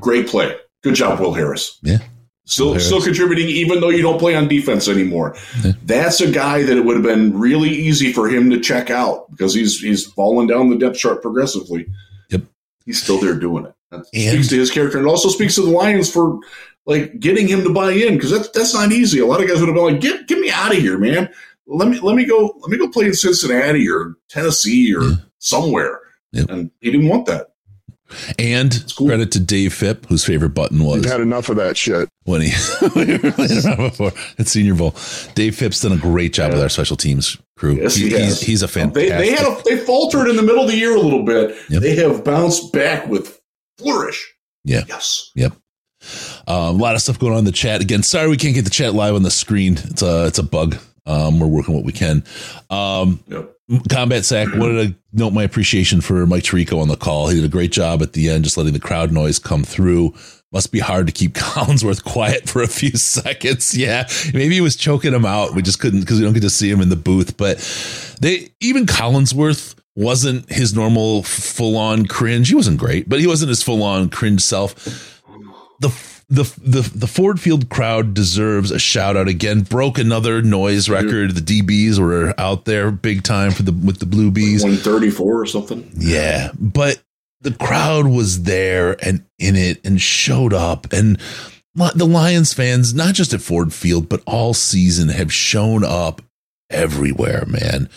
D: Great play. Good job, Will Harris.
C: Yeah.
D: Still,
C: Harris.
D: still contributing, even though you don't play on defense anymore.
C: Yeah.
D: That's a guy that it would have been really easy for him to check out because he's he's fallen down the depth chart progressively.
C: Yep.
D: He's still there doing it. That
C: And-
D: speaks to his character, and it also speaks to the Lions for like getting him to buy in because that's that's not easy. A lot of guys would have been like, "Get get me out of here, man. Let me let me go let me go play in Cincinnati or Tennessee or
C: Yeah.
D: somewhere."
C: Yep.
D: And he didn't want that.
C: And
D: cool.
C: credit to Dave Fipp, whose favorite button was
E: You've had enough of that shit.
C: when he we were playing around before at Senior Bowl. Dave Fipp's done a great job with our special teams crew.
D: Yes,
C: He-
D: he has.
C: he's, he's a fantastic.
D: They, they had a, they faltered in the middle of the year a little bit.
C: Yep.
D: They have bounced back with flourish.
C: Yeah.
D: Yes. Yep.
C: Um, a lot of stuff going on in the chat. Again, sorry we can't get the chat live on the screen. It's a it's a bug. Um, we're working what we can. Um,
D: Yep.
C: Combat Sack wanted to note my appreciation for Mike Tirico on the call. He did a great job at the end, just letting the crowd noise come through. Must be hard to keep Collinsworth quiet for a few seconds. Yeah, maybe he was choking him out. We just couldn't because we don't get to see him in the booth. But they even Collinsworth wasn't his normal full on cringe. He wasn't great, but he wasn't his full on cringe self. The the the the Ford Field crowd deserves a shout out again. Broke another noise record. The DBs were out there big time for the with the Blue Bees.
D: 134 or something.
C: Yeah, but the crowd was there and in it and showed up and the Lions fans, not just at Ford Field, but all season have shown up everywhere, man.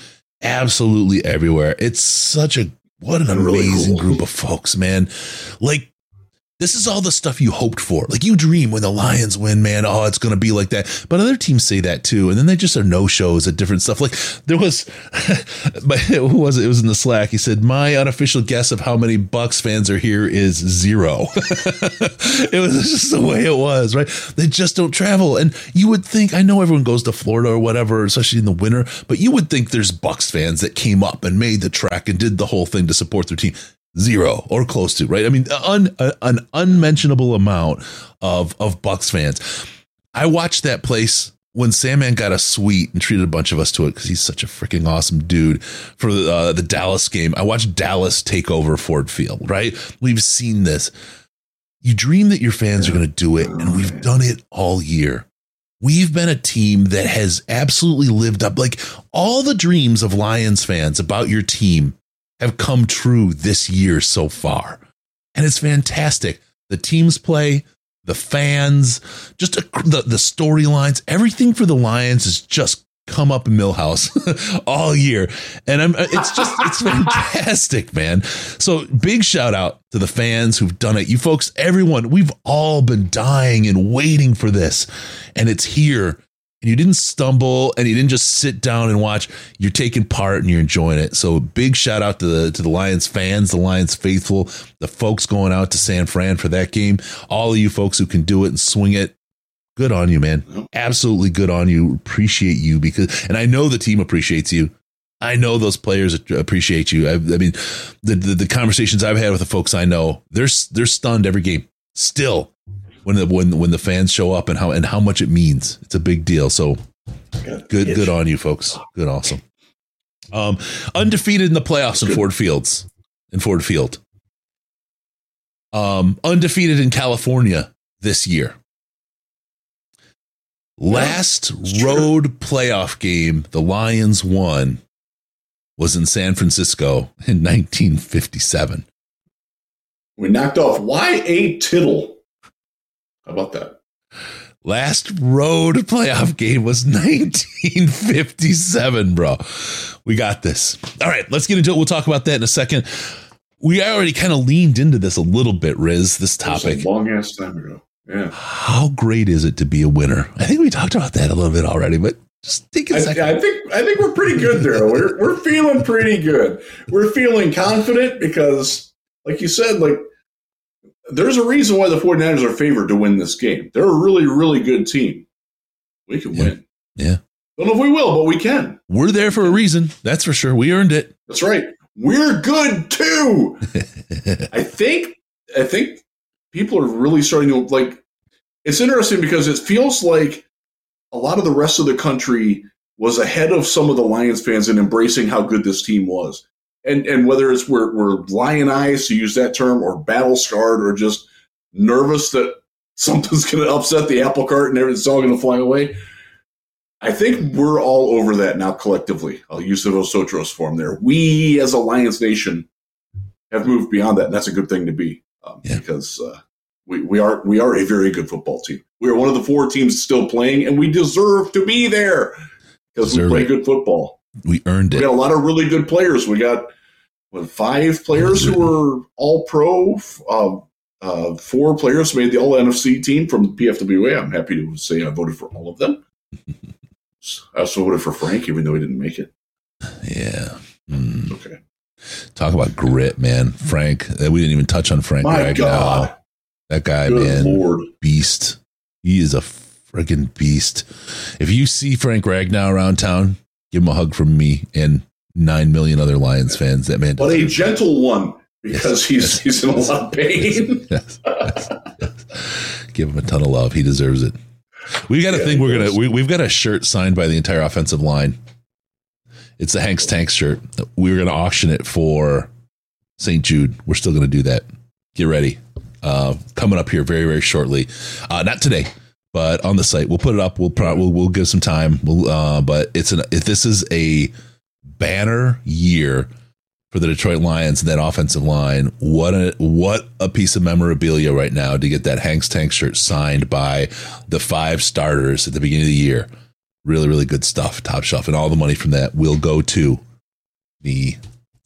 C: Absolutely everywhere. It's such a what an
D: Really
C: amazing
D: cool.
C: group of folks, man. Like This is all the stuff you hoped for. Like you dream when the Lions win, man. Oh, it's going to be like that. But other teams say that too, and then they just are no shows at different stuff. Like there was, but who was it? It was in the Slack. He said, "My unofficial guess of how many Bucks fans are here is zero. it was just the way it was, right? They just don't travel, and you would think. I know everyone goes to Florida or whatever, especially in the winter, but you would think there's Bucks fans that came up and made the trek and did the whole thing to support their team zero or close to right? I mean un, an unmentionable amount of of bucks fans. I watched that place when sandman got a suite and treated a bunch of us to it because he's such a freaking awesome dude for the, uh, the dallas game. I watched dallas take over ford field right? We've seen this. You dream that your fans are going to do it and we've done it all year. We've been a team that has absolutely lived up like all the dreams of Lions fans about your team have come true this year so far. And it's fantastic. The teams play, the fans, just a, the, the storylines, everything for the Lions has just come up in Milhouse all year. And I'm it's just it's fantastic, man. So big shout out to the fans who've done it. You folks, everyone, we've all been dying and waiting for this. And it's here and you didn't stumble and you didn't just sit down and watch. You're taking part and you're enjoying it. So big shout out to the to the lions fans the lions faithful the folks going out to san fran for that game. All of you folks who can do it and swing it. Good on you man. Absolutely good on you. Appreciate you because and i know the team appreciates you. I know those players appreciate you. I, I mean, the, the, the conversations I've had with the folks I know, they're they're stunned every game. Still, when the when when the fans show up and how and how much it means. It's a big deal. So good good on you folks. Good awesome. Um undefeated in the playoffs in Ford Fields in Ford Field. Um undefeated in California this year. Last road playoff game the Lions won was in San Francisco in 1957.
D: We knocked off Y.A. Tittle how about that?
C: Last road playoff game was 1957, bro. We got this. All right, let's get into it. We'll talk about that in a second. We already kind of leaned into this a little bit, Riz, this topic.
D: long ass time ago. Yeah.
C: How great is it to be a winner? I think we talked about that a little bit already, but just take a second.
D: I, I think I think we're pretty good there. We're we're feeling pretty good. We're feeling confident because, like you said, like there's a reason why the 49ers are favored to win this game. They're a really, really good team. We can
C: yeah.
D: win.
C: Yeah.
D: Don't know if we will, but we can.
C: We're there for a reason. That's for sure. We earned it.
D: That's right. We're good too. I think I think people are really starting to like it's interesting because it feels like a lot of the rest of the country was ahead of some of the Lions fans in embracing how good this team was and and whether it's we're, we're lionized to use that term or battle scarred or just nervous that something's going to upset the apple cart and everything's all going to fly away. I think we're all over that now collectively. I'll use the Vosotros form there. We as a Lions Nation have moved beyond that, and that's a good thing to be um, yeah. because uh, we, we are we are a very good football team. We are one of the four teams still playing, and we deserve to be there because we play it. good football.
C: We earned it.
D: We got a lot of really good players. We got with five players who were all pro, uh, uh, four players made the all NFC team from the PFWA. I'm happy to say I voted for all of them. I also voted for Frank, even though he didn't make it.
C: Yeah. Mm.
D: Okay.
C: Talk about grit, man. Frank, uh, we didn't even touch on Frank
D: My God.
C: That guy, Good man, Lord. beast. He is a friggin' beast. If you see Frank Ragnow around town, give him a hug from me and nine million other Lions fans. That man,
D: but a gentle one because yes, he's yes, he's in a lot of pain.
C: yes, Give him a ton of love. He deserves it. We've got a yeah, thing. We're gonna we, we've got a shirt signed by the entire offensive line. It's the Hanks Tank shirt. We are gonna auction it for St. Jude. We're still gonna do that. Get ready. Uh, coming up here very very shortly. Uh, not today but on the site we'll put it up we'll pro- we'll, we'll give some time we'll uh, but it's an if this is a banner year for the Detroit Lions and that offensive line. What a what a piece of memorabilia right now to get that Hanks Tank shirt signed by the five starters at the beginning of the year. Really, really good stuff, top shelf, and all the money from that will go to the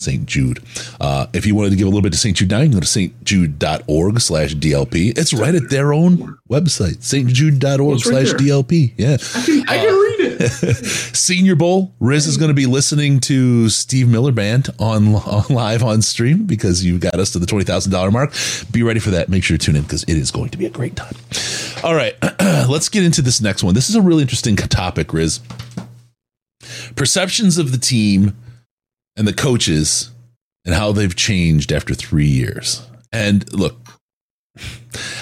C: St. Jude. Uh, if you wanted to give a little bit to St. Jude now, you can go to stjude.org slash DLP. It's right at their own website, stjude.org slash. DLP. Yeah.
D: I can, I can read it.
C: Senior Bowl, Riz is going to be listening to Steve Miller Band on, on live on stream because you got us to the $20,000 mark. Be ready for that. Make sure to tune in because it is going to be a great time. All right, let's get into this next one. This is a really interesting topic, Riz. Perceptions of the team and the coaches and how they've changed after three years. And look,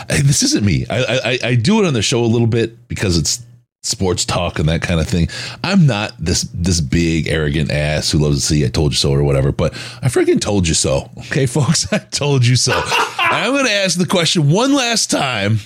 C: this isn't me. I, I I do it on the show a little bit because it's sports talk and that kind of thing. I'm not this this big arrogant ass who loves to see I told you so or whatever, but I freaking told you so. Okay, folks, I told you so. I'm to ask the question one last time.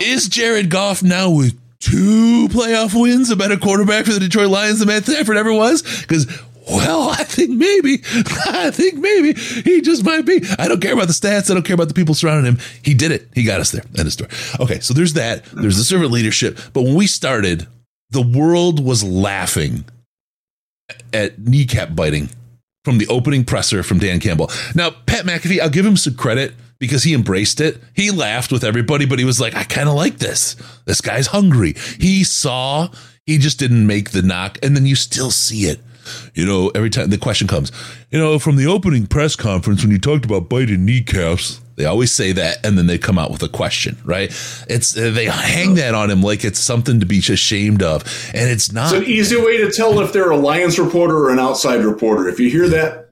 C: Is Jared Goff now with two playoff wins a better quarterback for the Detroit Lions than Matt Stafford ever was? Because well, I think maybe, I think maybe he just might be. I don't care about the stats. I don't care about the people surrounding him. He did it. He got us there. End of story. Okay, so there's that. There's the servant leadership. But when we started, the world was laughing at kneecap biting from the opening presser from Dan Campbell. Now, Pat McAfee, I'll give him some credit because he embraced it. He laughed with everybody, but he was like, I kind of like this. This guy's hungry. He saw, he just didn't make the knock. And then you still see it. You know, every time the question comes, you know, from the opening press conference when you talked about biting kneecaps, they always say that, and then they come out with a question, right? It's uh, they hang that on him like it's something to be ashamed of, and it's not.
D: It's an easy way to tell if they're a Lions reporter or an outside reporter. If you hear that,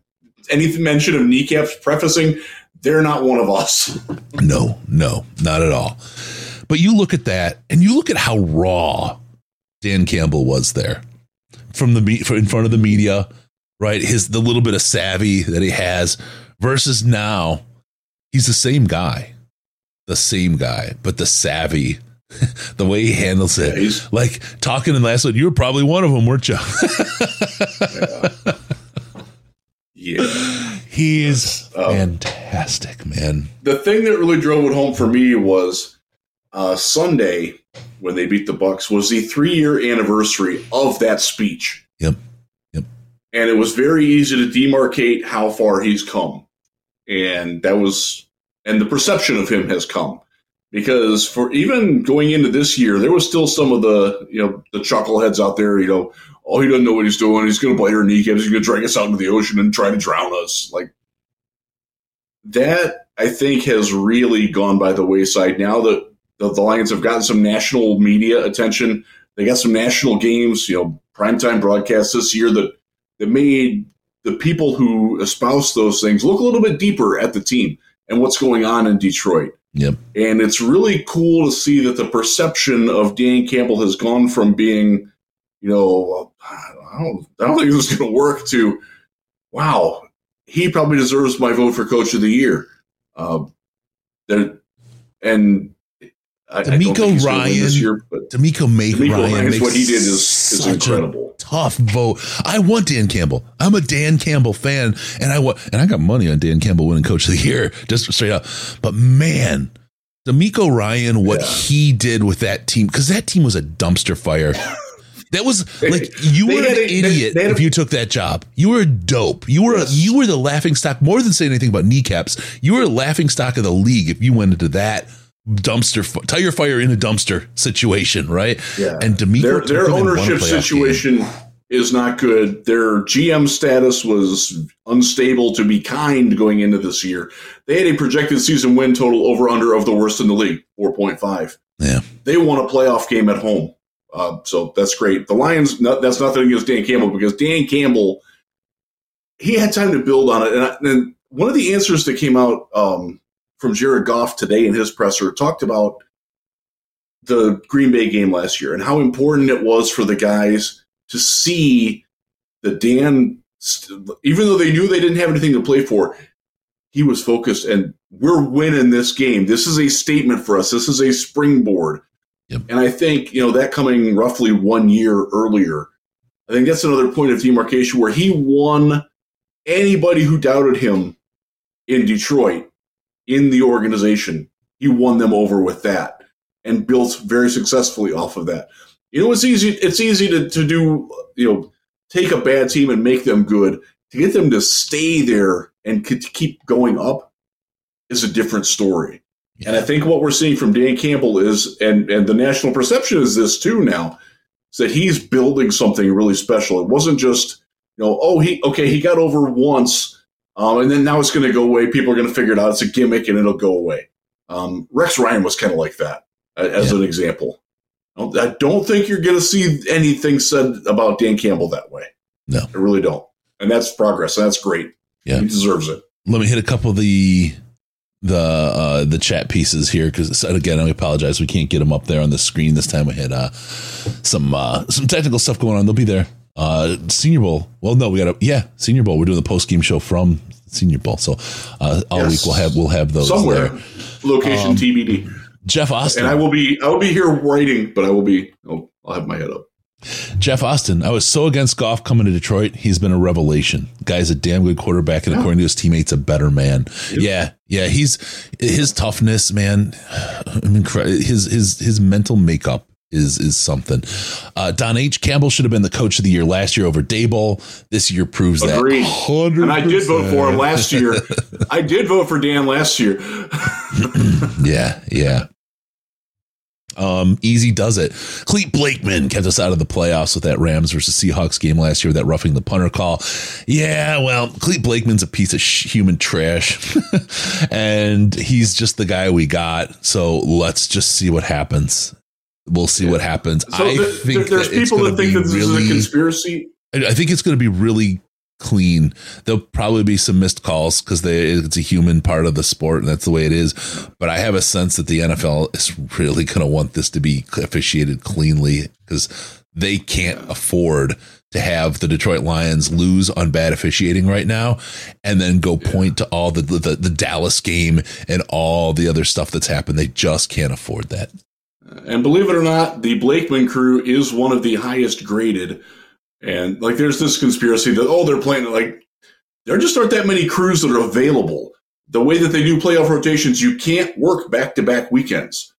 D: any mention of kneecaps prefacing, they're not one of us.
C: No, no, not at all. But you look at that, and you look at how raw Dan Campbell was there from the me- in front of the media, right? His the little bit of savvy that he has versus now, he's the same guy, the same guy, but the savvy. the way he handles it,
D: Yeah,
C: like talking in last one, you were probably one of them, weren't you?
D: Yeah.
C: he is
D: Oh.
C: fantastic, man.
D: the thing that really drove it home for me was uh, Sunday when they beat the Bucks was the three year anniversary of that speech.
C: Yep. Yep.
D: And it was very easy to demarcate how far he's come. And that was, and the perception of him has come. Because for even going into this year, there was still some of the, you know, the chuckleheads out there, you know, oh, he doesn't know what he's doing. He's going to bite our kneecaps. He's going to drag us out into the ocean and try to drown us. Like, that I think has really gone by the wayside now that the, the Lions have gotten some national media attention. They got some national games, you know, primetime broadcasts this year that that made the people who espouse those things look a little bit deeper at the team and what's going on in Detroit.
C: Yep.
D: And it's really cool to see that the perception of Dan Campbell has gone from being, you know, I don't, I don't think this is going to work to, wow, he probably deserves my vote for coach of the year. Uh, and I, I
C: DeMeco
D: think he's this
C: Ryan-
D: year, but
C: DeMeco
D: DeMeco
C: Ryan
D: Ryan's
C: makes
D: what he did is, is incredible.
C: tough vote. I want Dan Campbell. I'm a Dan Campbell fan, and I want and I got money on Dan Campbell winning Coach of the Year, just straight up. But man, DeMeco Ryan, what
D: Yeah.
C: he did with that team, because that team was a dumpster fire. That was like you
D: They
C: were an
D: a-
C: idiot
D: they a-
C: if you took that job. You were a dope. You were
D: Yes.
C: you were the laughing stock. More than saying anything about kneecaps, you were a laughing stock of the league if you went into that dumpster tire fire in a dumpster situation, right?
D: Yeah.
C: And DeMeco
D: their their
C: them and won a
D: ownership
C: playoff game.
D: situation is not good. Their GM status was unstable to be kind going into this year. They had a projected season win total over under of the worst in the league, 4.5.
C: Yeah.
D: They won a playoff game at home. Uh, so that's great. The Lions, no, that's nothing against Dan Campbell because Dan Campbell, he had time to build on it. And, I, and one of the answers that came out um, from Jared Goff today in his presser talked about the Green Bay game last year and how important it was for the guys to see that Dan, even though they knew they didn't have anything to play for, he was focused and we're winning this game. This is a statement for us. This is a springboard.
C: Yep.
D: And I think, you know, that coming roughly one year earlier, I think that's another point of demarcation where he won anybody who doubted him in Detroit, in the organization. He won them over with that and built very successfully off of that. You know, it's easy. It's easy to, to do. You know, take a bad team and make them good. to get them to stay there and to keep going up is a different story. Yeah. And I think what we're seeing from Dan Campbell is, and and the national perception is this too now, is that he's building something really special. It wasn't just you know, oh he okay he got over once, um, and then now it's going to go away. People are going to figure it out. It's a gimmick and it'll go away. Um, Rex Ryan was kind of like that as yeah. an example. I don't think you're going to see anything said about Dan Campbell that way.
C: No,
D: I really don't. And that's progress. And that's great.
C: Yeah,
D: he deserves it.
C: Let me hit a couple of the the uh, the chat pieces here because again I apologize we can't get them up there on the screen this time we had uh, some uh, some technical stuff going on they'll be there uh, Senior Bowl well no we got a yeah Senior Bowl we're doing the post game show from Senior Bowl so uh, all yes. week we'll have we'll have those
D: somewhere there. location um, TBD
C: Jeff Austin
D: and I will be I will be here writing but I will be I'll, I'll have my head up
C: Jeff Austin, I was so against Goff coming to Detroit. He's been a revelation. Guy's a damn good quarterback, and yeah. according to his teammates, a better man. Yeah, yeah. He's his toughness, man. I mean, his his his mental makeup is is something. Uh, Don H. Campbell should have been the coach of the year last year over Daboll. This year proves Agreed. that. 100%.
D: And I did vote for him last year. I did vote for Dan last year.
C: yeah, yeah. Um, easy does it. Clete Blakeman kept us out of the playoffs with that Rams versus Seahawks game last year, that roughing the punter call. Yeah, well, Clete Blakeman's a piece of sh- human trash, and he's just the guy we got. So let's just see what happens. We'll see yeah. what happens. So I the, think
D: there's people that think that this really, is a conspiracy.
C: I think it's going to be really clean. There'll probably be some missed calls because it's a human part of the sport and that's the way it is. But I have a sense that the NFL is really going to want this to be officiated cleanly because they can't afford to have the Detroit Lions lose on bad officiating right now and then go point to all the, the, the Dallas game and all the other stuff that's happened. They just can't afford that.
D: Uh, and believe it or not, the Blakeman crew is one of the highest graded and like, there's this conspiracy that, oh, they're playing like, there just aren't that many crews that are available. The way that they do playoff rotations, you can't work back to back weekends.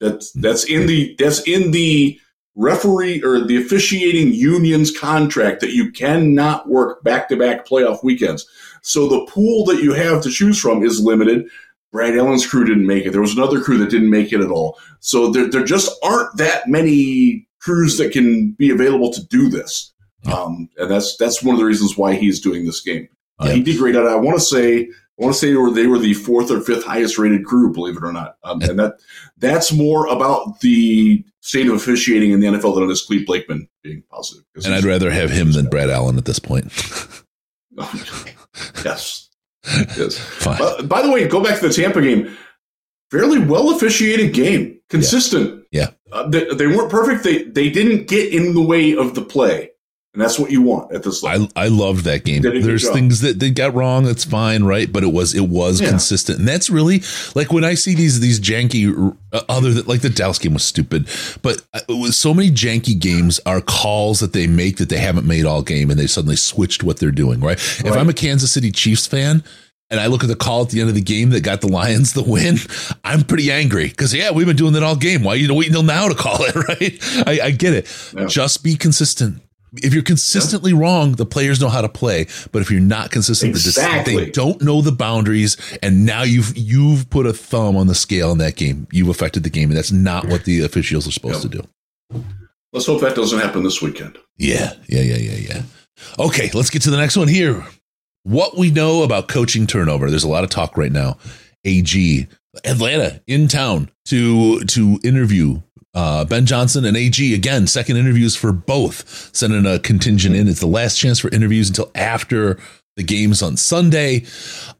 D: That's, that's in the, that's in the referee or the officiating union's contract that you cannot work back to back playoff weekends. So the pool that you have to choose from is limited. Brad Allen's crew didn't make it. There was another crew that didn't make it at all. So there, there just aren't that many crews that can be available to do this. Um, and that's that's one of the reasons why he's doing this game. Uh, He did great at it. I want to say I want to say they were, they were the fourth or fifth highest rated crew, believe it or not. Um, and that that's more about the state of officiating in the NFL than it is Clete Blakeman being positive.
C: And I'd rather have him than Brad Allen at this point.
D: yes. Yes. Fine. Uh, by the way, go back to the Tampa game. Fairly well officiated game, consistent.
C: Yeah.
D: yeah. Uh, they, they weren't perfect. They they didn't get in the way of the play. And that's what you want at this level.
C: I, I loved that game. There's things that they got wrong. That's fine, right? But it was it was yeah. consistent, and that's really like when I see these these janky uh, other than like the Dallas game was stupid, but uh, with so many janky games are calls that they make that they haven't made all game, and they suddenly switched what they're doing. Right? right. If I'm a Kansas City Chiefs fan, and I look at the call at the end of the game that got the Lions the win, I'm pretty angry because yeah, we've been doing that all game. Why are you waiting till now to call it? Right? I, I get it. Yeah. Just be consistent if you're consistently yeah. wrong, the players know how to play. But if you're not consistent, exactly. they don't know the boundaries, and now you've you've put a thumb on the scale in that game. You've affected the game, and that's not what the officials are supposed to do.
D: Let's hope that doesn't happen this weekend.
C: Yeah, yeah, yeah, yeah, yeah. Okay, let's get to the next one here. What we know about coaching turnover. There's a lot of talk right now. AG Atlanta in town to to interview uh, ben Johnson and AG again, second interviews for both, sending a contingent in. It's the last chance for interviews until after the games on Sunday.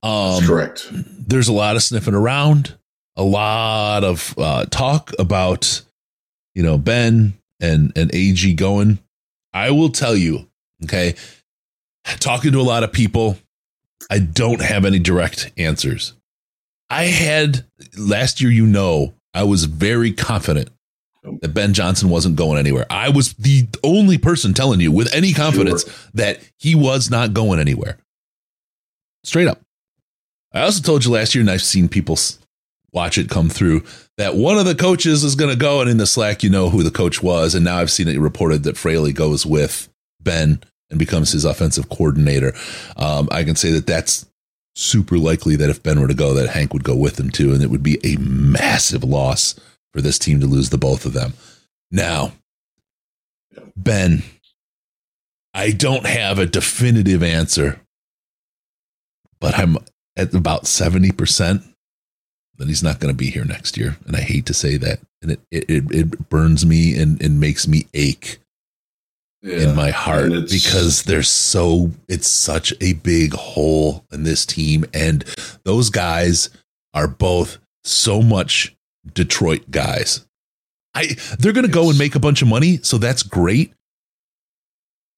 D: Um, correct.
C: There's a lot of sniffing around, a lot of uh, talk about, you know, Ben and and AG going. I will tell you, okay, talking to a lot of people, I don't have any direct answers. I had last year, you know, I was very confident that Ben Johnson wasn't going anywhere. I was the only person telling you with any confidence sure. that he was not going anywhere. Straight up. I also told you last year, and I've seen people watch it come through, that one of the coaches is going to go. And in the Slack, you know who the coach was. And now I've seen it reported that Fraley goes with Ben and becomes his offensive coordinator. Um, I can say that that's super likely that if Ben were to go, that Hank would go with him too, and it would be a massive loss for this team to lose the both of them. Now, Ben, I don't have a definitive answer, but I'm at about 70% that he's not going to be here next year. And I hate to say that. And it, it, it burns me and, and makes me ache yeah, in my heart because there's so, it's such a big hole in this team. And those guys are both so much Detroit guys. I they're going to go and make a bunch of money, so that's great.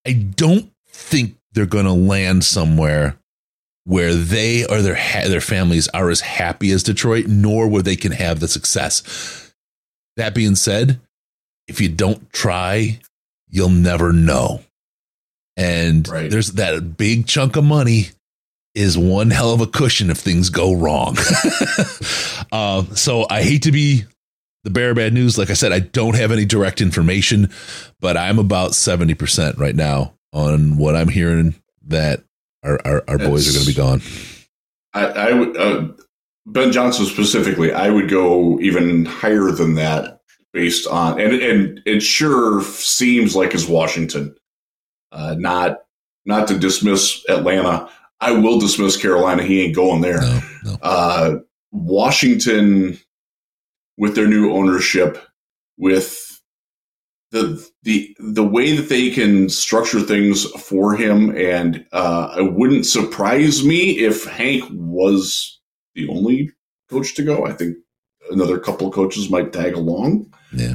C: I don't think they're going to land somewhere where they or their ha- their families are as happy as Detroit, nor where they can have the success. That being said, if you don't try, you'll never know. And right. there's that big chunk of money is one hell of a cushion if things go wrong. uh, so I hate to be the bear bad news. Like I said, I don't have any direct information, but I'm about 70% right now on what I'm hearing that our, our, our boys are going to be gone.
D: I, I would, uh, Ben Johnson specifically, I would go even higher than that based on, and, and it sure seems like it's Washington. Uh, not, not to dismiss Atlanta. I will dismiss Carolina. He ain't going there. No, no. Uh, Washington, with their new ownership, with the the the way that they can structure things for him, and uh, it wouldn't surprise me if Hank was the only coach to go. I think another couple of coaches might tag along.
C: Yeah.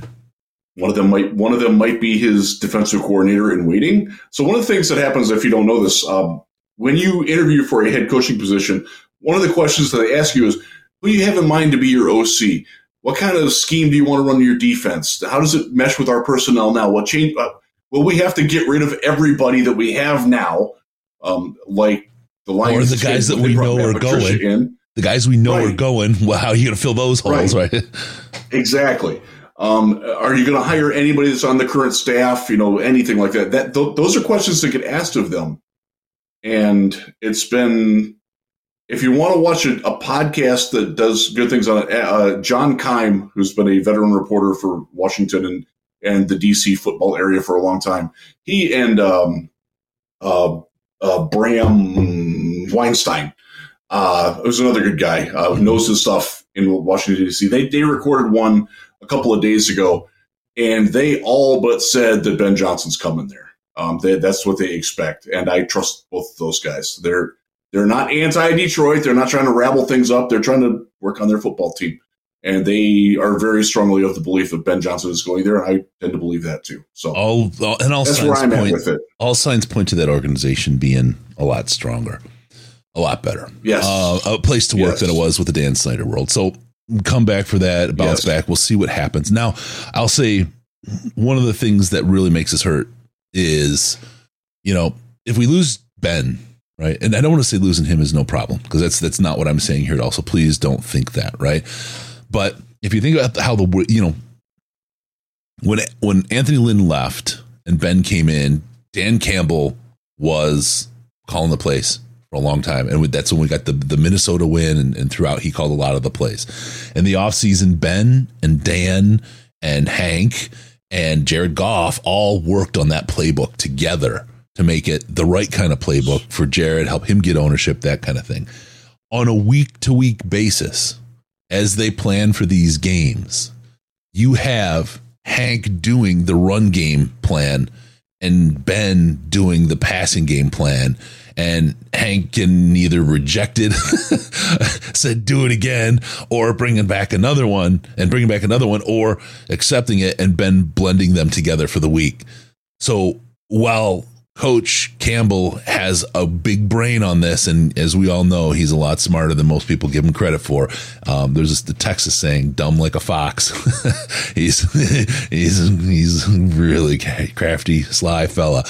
D: One of them might one of them might be his defensive coordinator in waiting. So one of the things that happens if you don't know this, um, when you interview for a head coaching position, one of the questions that they ask you is, who do you have in mind to be your OC? What kind of scheme do you want to run your defense? How does it mesh with our personnel now? What change? Uh, well, we have to get rid of everybody that we have now, um, like the Lions.
C: Or the guys that we know are going. In. The guys we know right. are going. Well, how are you going to fill those holes, right? right?
D: exactly. Um, are you going to hire anybody that's on the current staff? You know, anything like that? That th- those are questions that get asked of them, and it's been if you want to watch a, a, podcast that does good things on it, uh, John Keim, who's been a veteran reporter for Washington and, and the DC football area for a long time, he and um, uh, uh, Bram Weinstein, uh, who's another good guy, uh, who knows his stuff in Washington, D.C., they, they recorded one a couple of days ago, and they all but said that Ben Johnson's coming there. Um, they, that's what they expect, and I trust both those guys. They're they're not anti Detroit. They're not trying to rabble things up. They're trying to work on their football team. And they are very strongly of the belief that Ben Johnson is going there. I tend to believe that too. So
C: all, all and all that's where I'm point, at with it. All signs point to that organization being a lot stronger, a lot better.
D: Yes,
C: uh, a place to work yes. than it was with the Dan Snyder world. So come back for that, bounce yes. back. We'll see what happens. Now, I'll say one of the things that really makes us hurt is, you know, if we lose Ben, right? And I don't want to say losing him is no problem because that's that's not what I'm saying here at all. So please don't think that, right? But if you think about how the you know when when Anthony Lynn left and Ben came in, Dan Campbell was calling the place for a long time. And that's when we got the, the Minnesota win and, and throughout he called a lot of the plays. In the offseason, Ben and Dan and Hank and Jared Goff all worked on that playbook together to make it the right kind of playbook for Jared, help him get ownership, that kind of thing. On a week to week basis, as they plan for these games, you have Hank doing the run game plan and Ben doing the passing game plan. And Hank can either reject it, said do it again, or bringing back another one and bringing back another one, or accepting it and Ben blending them together for the week. So while Coach Campbell has a big brain on this, and as we all know, he's a lot smarter than most people give him credit for. Um, there's this, the Texas saying, "Dumb like a fox." he's he's he's really crafty, sly fella.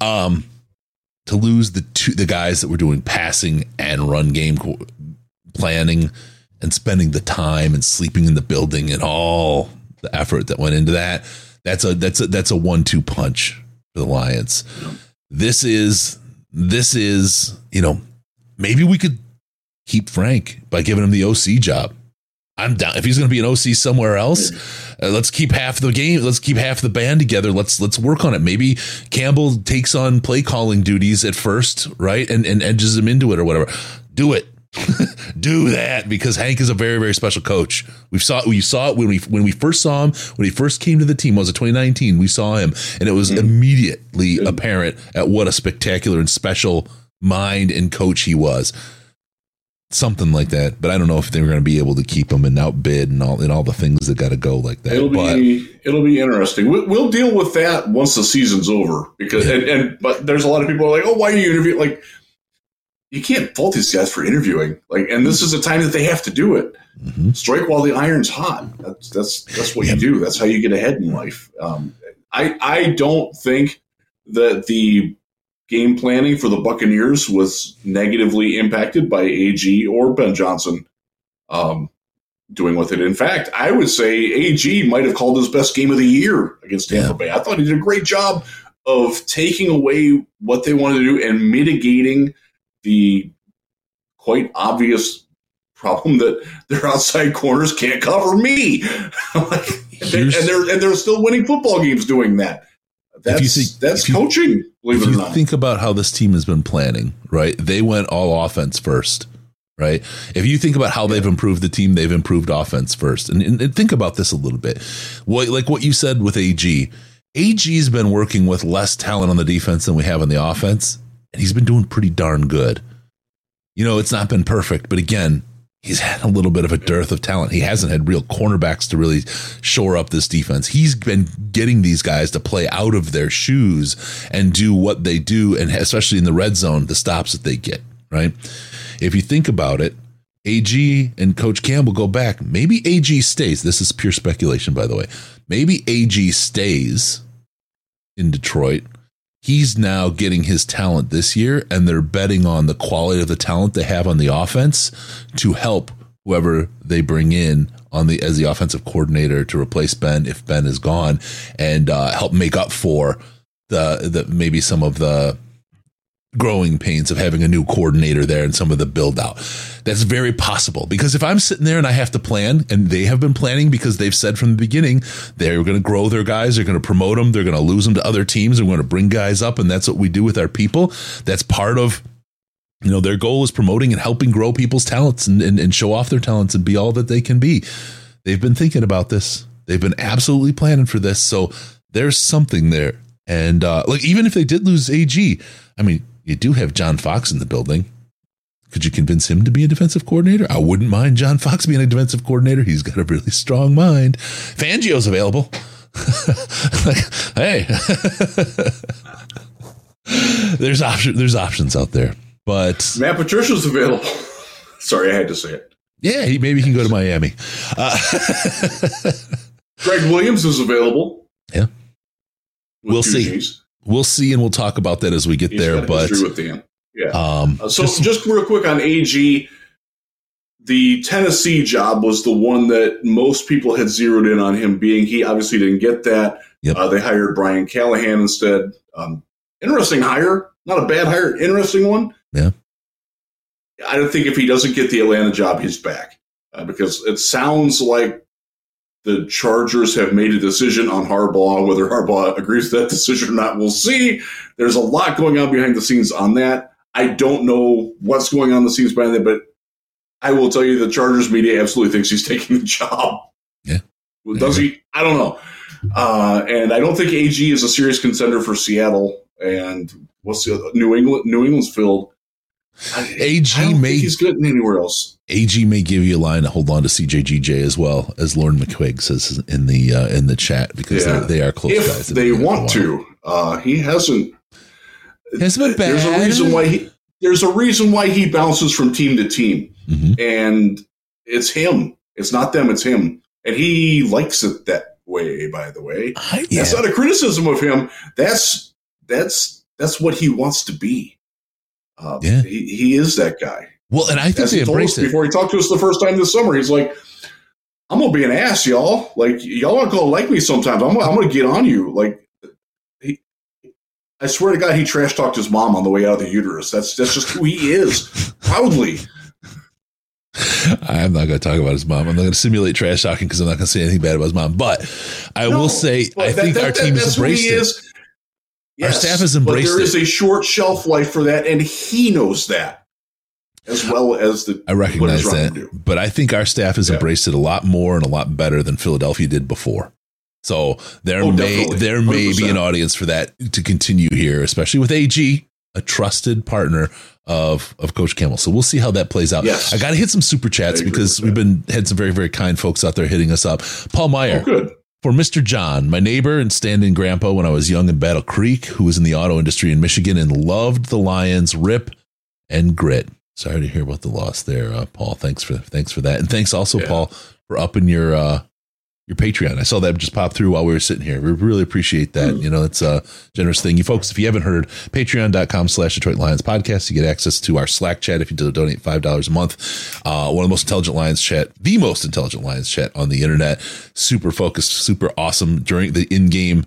C: Um, to lose the two the guys that were doing passing and run game planning and spending the time and sleeping in the building and all the effort that went into that, that's a that's a that's a one two punch for the Lions. this is this is you know maybe we could keep Frank by giving him the OC job. I'm down if he's going to be an OC somewhere else. Uh, let's keep half the game. Let's keep half the band together. Let's let's work on it. Maybe Campbell takes on play calling duties at first, right, and and edges him into it or whatever. Do it. do that because Hank is a very very special coach. We saw we saw it when we when we first saw him when he first came to the team. Was it 2019? We saw him and it was mm-hmm. immediately apparent at what a spectacular and special mind and coach he was. Something like that, but I don't know if they were going to be able to keep them and outbid and all and all the things that got to go like that.
D: It'll
C: but,
D: be it'll be interesting. We'll, we'll, deal with that once the season's over because yeah. and, and but there's a lot of people are like, oh, why are you interviewing? Like you can't fault these guys for interviewing. Like, and this is a time that they have to do it. Mm-hmm. Strike while the iron's hot. That's that's that's what you do. That's how you get ahead in life. Um, I I don't think that the game planning for the Buccaneers was negatively impacted by AG or Ben Johnson um, doing with it. In fact, I would say AG might have called his best game of the year against Tampa yeah. Bay. I thought he did a great job of taking away what they wanted to do and mitigating the quite obvious problem that their outside corners can't cover me. and, they're and they're still winning football games doing that. That's think, that's coaching. You, believe it or not.
C: Think about how this team has been planning. Right, they went all offense first. Right. If you think about how they've improved the team, they've improved offense first. And, and, and think about this a little bit. What like what you said with AG. AG's been working with less talent on the defense than we have on the offense and he's been doing pretty darn good. You know, it's not been perfect, but again, he's had a little bit of a dearth of talent. He hasn't had real cornerbacks to really shore up this defense. He's been getting these guys to play out of their shoes and do what they do, and especially in the red zone, the stops that they get, right? If you think about it, AG and Coach Campbell go back. Maybe AG stays. This is pure speculation, by the way. Maybe AG stays in Detroit he's now getting his talent this year and they're betting on the quality of the talent they have on the offense to help whoever they bring in on the as the offensive coordinator to replace Ben if Ben is gone and uh, help make up for the the maybe some of the growing pains of having a new coordinator there and some of the build out. That's very possible because if I'm sitting there and I have to plan and they have been planning because they've said from the beginning they're going to grow their guys, they're going to promote them, they're going to lose them to other teams, they're going to bring guys up and that's what we do with our people. That's part of you know their goal is promoting and helping grow people's talents and, and, and show off their talents and be all that they can be. They've been thinking about this. They've been absolutely planning for this. So there's something there. And uh, like even if they did lose AG, I mean, you do have John Fox in the building. Could you convince him to be a defensive coordinator? I wouldn't mind John Fox being a defensive coordinator. He's got a really strong mind. Fangio's available. like, hey, there's option. There's options out there, but
D: Matt Patricia's available. Sorry, I had to say it.
C: Yeah, he maybe he can go to Miami. Uh,
D: Gregg Williams is available.
C: Yeah, we'll see we'll see, and we'll talk about that as we get He's there. But
D: with yeah. Um, uh, so just, just real quick on AG, the Tennessee job was the one that most people had zeroed in on him being. He obviously didn't get that. Yep. Uh, they hired Brian Callahan instead. Um, interesting hire, not a bad hire. Interesting one.
C: Yeah.
D: I don't think if he doesn't get the Atlanta job, he's back uh, because it sounds like the Chargers have made a decision on Harbaugh. Whether Harbaugh agrees with that decision or not, we'll see. There's a lot going on behind the scenes on that. I don't know what's going on the scenes behind that, but I will tell you the Chargers media absolutely thinks he's taking the job.
C: Yeah.
D: Does he? I don't know. Uh, and I don't think AG is a serious contender for Seattle. And what's the other? New England? New England's filled.
C: AG may
D: he's good anywhere else.
C: AG may give you a line to hold on to CJGJ as well as Lauren McQuigg says in the uh, in the chat because yeah. they are close
D: if
C: guys.
D: They want to. Uh, he hasn't.
C: Has been bad.
D: There's a reason why he. There's a reason why he bounces from team to team, mm-hmm. and it's him. It's not them. It's him, and he likes it that way. By the way, I, yeah. that's not a criticism of him. That's that's that's what he wants to be. Uh, yeah. he, he is that guy.
C: Well, and I think As they embrace it
D: before he talked to us the first time this summer. He's like, "I'm gonna be an ass, y'all. Like y'all aren't gonna like me sometimes. I'm, I'm gonna get on you. Like, he, I swear to God, he trash talked his mom on the way out of the uterus. That's that's just who he is, proudly.
C: I'm not going to talk about his mom. I'm not going to simulate trash talking because I'm not going to say anything bad about his mom. But I no, will say, I think that, our team has embraced it. Is. Yes, our staff has embraced
D: but there is a short shelf life for that, and he knows that as well as the.
C: I recognize that, but I think our staff has yeah. embraced it a lot more and a lot better than Philadelphia did before. So there oh, may definitely. there may 100%. be an audience for that to continue here, especially with AG, a trusted partner of of Coach Campbell. So we'll see how that plays out. Yes. I got to hit some super chats because we've been had some very very kind folks out there hitting us up. Paul Meyer.
D: Oh, good.
C: For Mr. John, my neighbor and stand-in grandpa when I was young in Battle Creek, who was in the auto industry in Michigan and loved the Lions rip and grit. Sorry to hear about the loss there, uh, Paul. Thanks for thanks for that, and thanks also, yeah. Paul, for upping your uh, your Patreon. I saw that just pop through while we were sitting here. We really appreciate that. Mm. You know, it's a generous thing. You folks, if you haven't heard, patreon.com slash Detroit Lions podcast, you get access to our Slack chat if you donate $5 a month. Uh, one of the most intelligent Lions chat, the most intelligent Lions chat on the internet. Super focused, super awesome during the in-game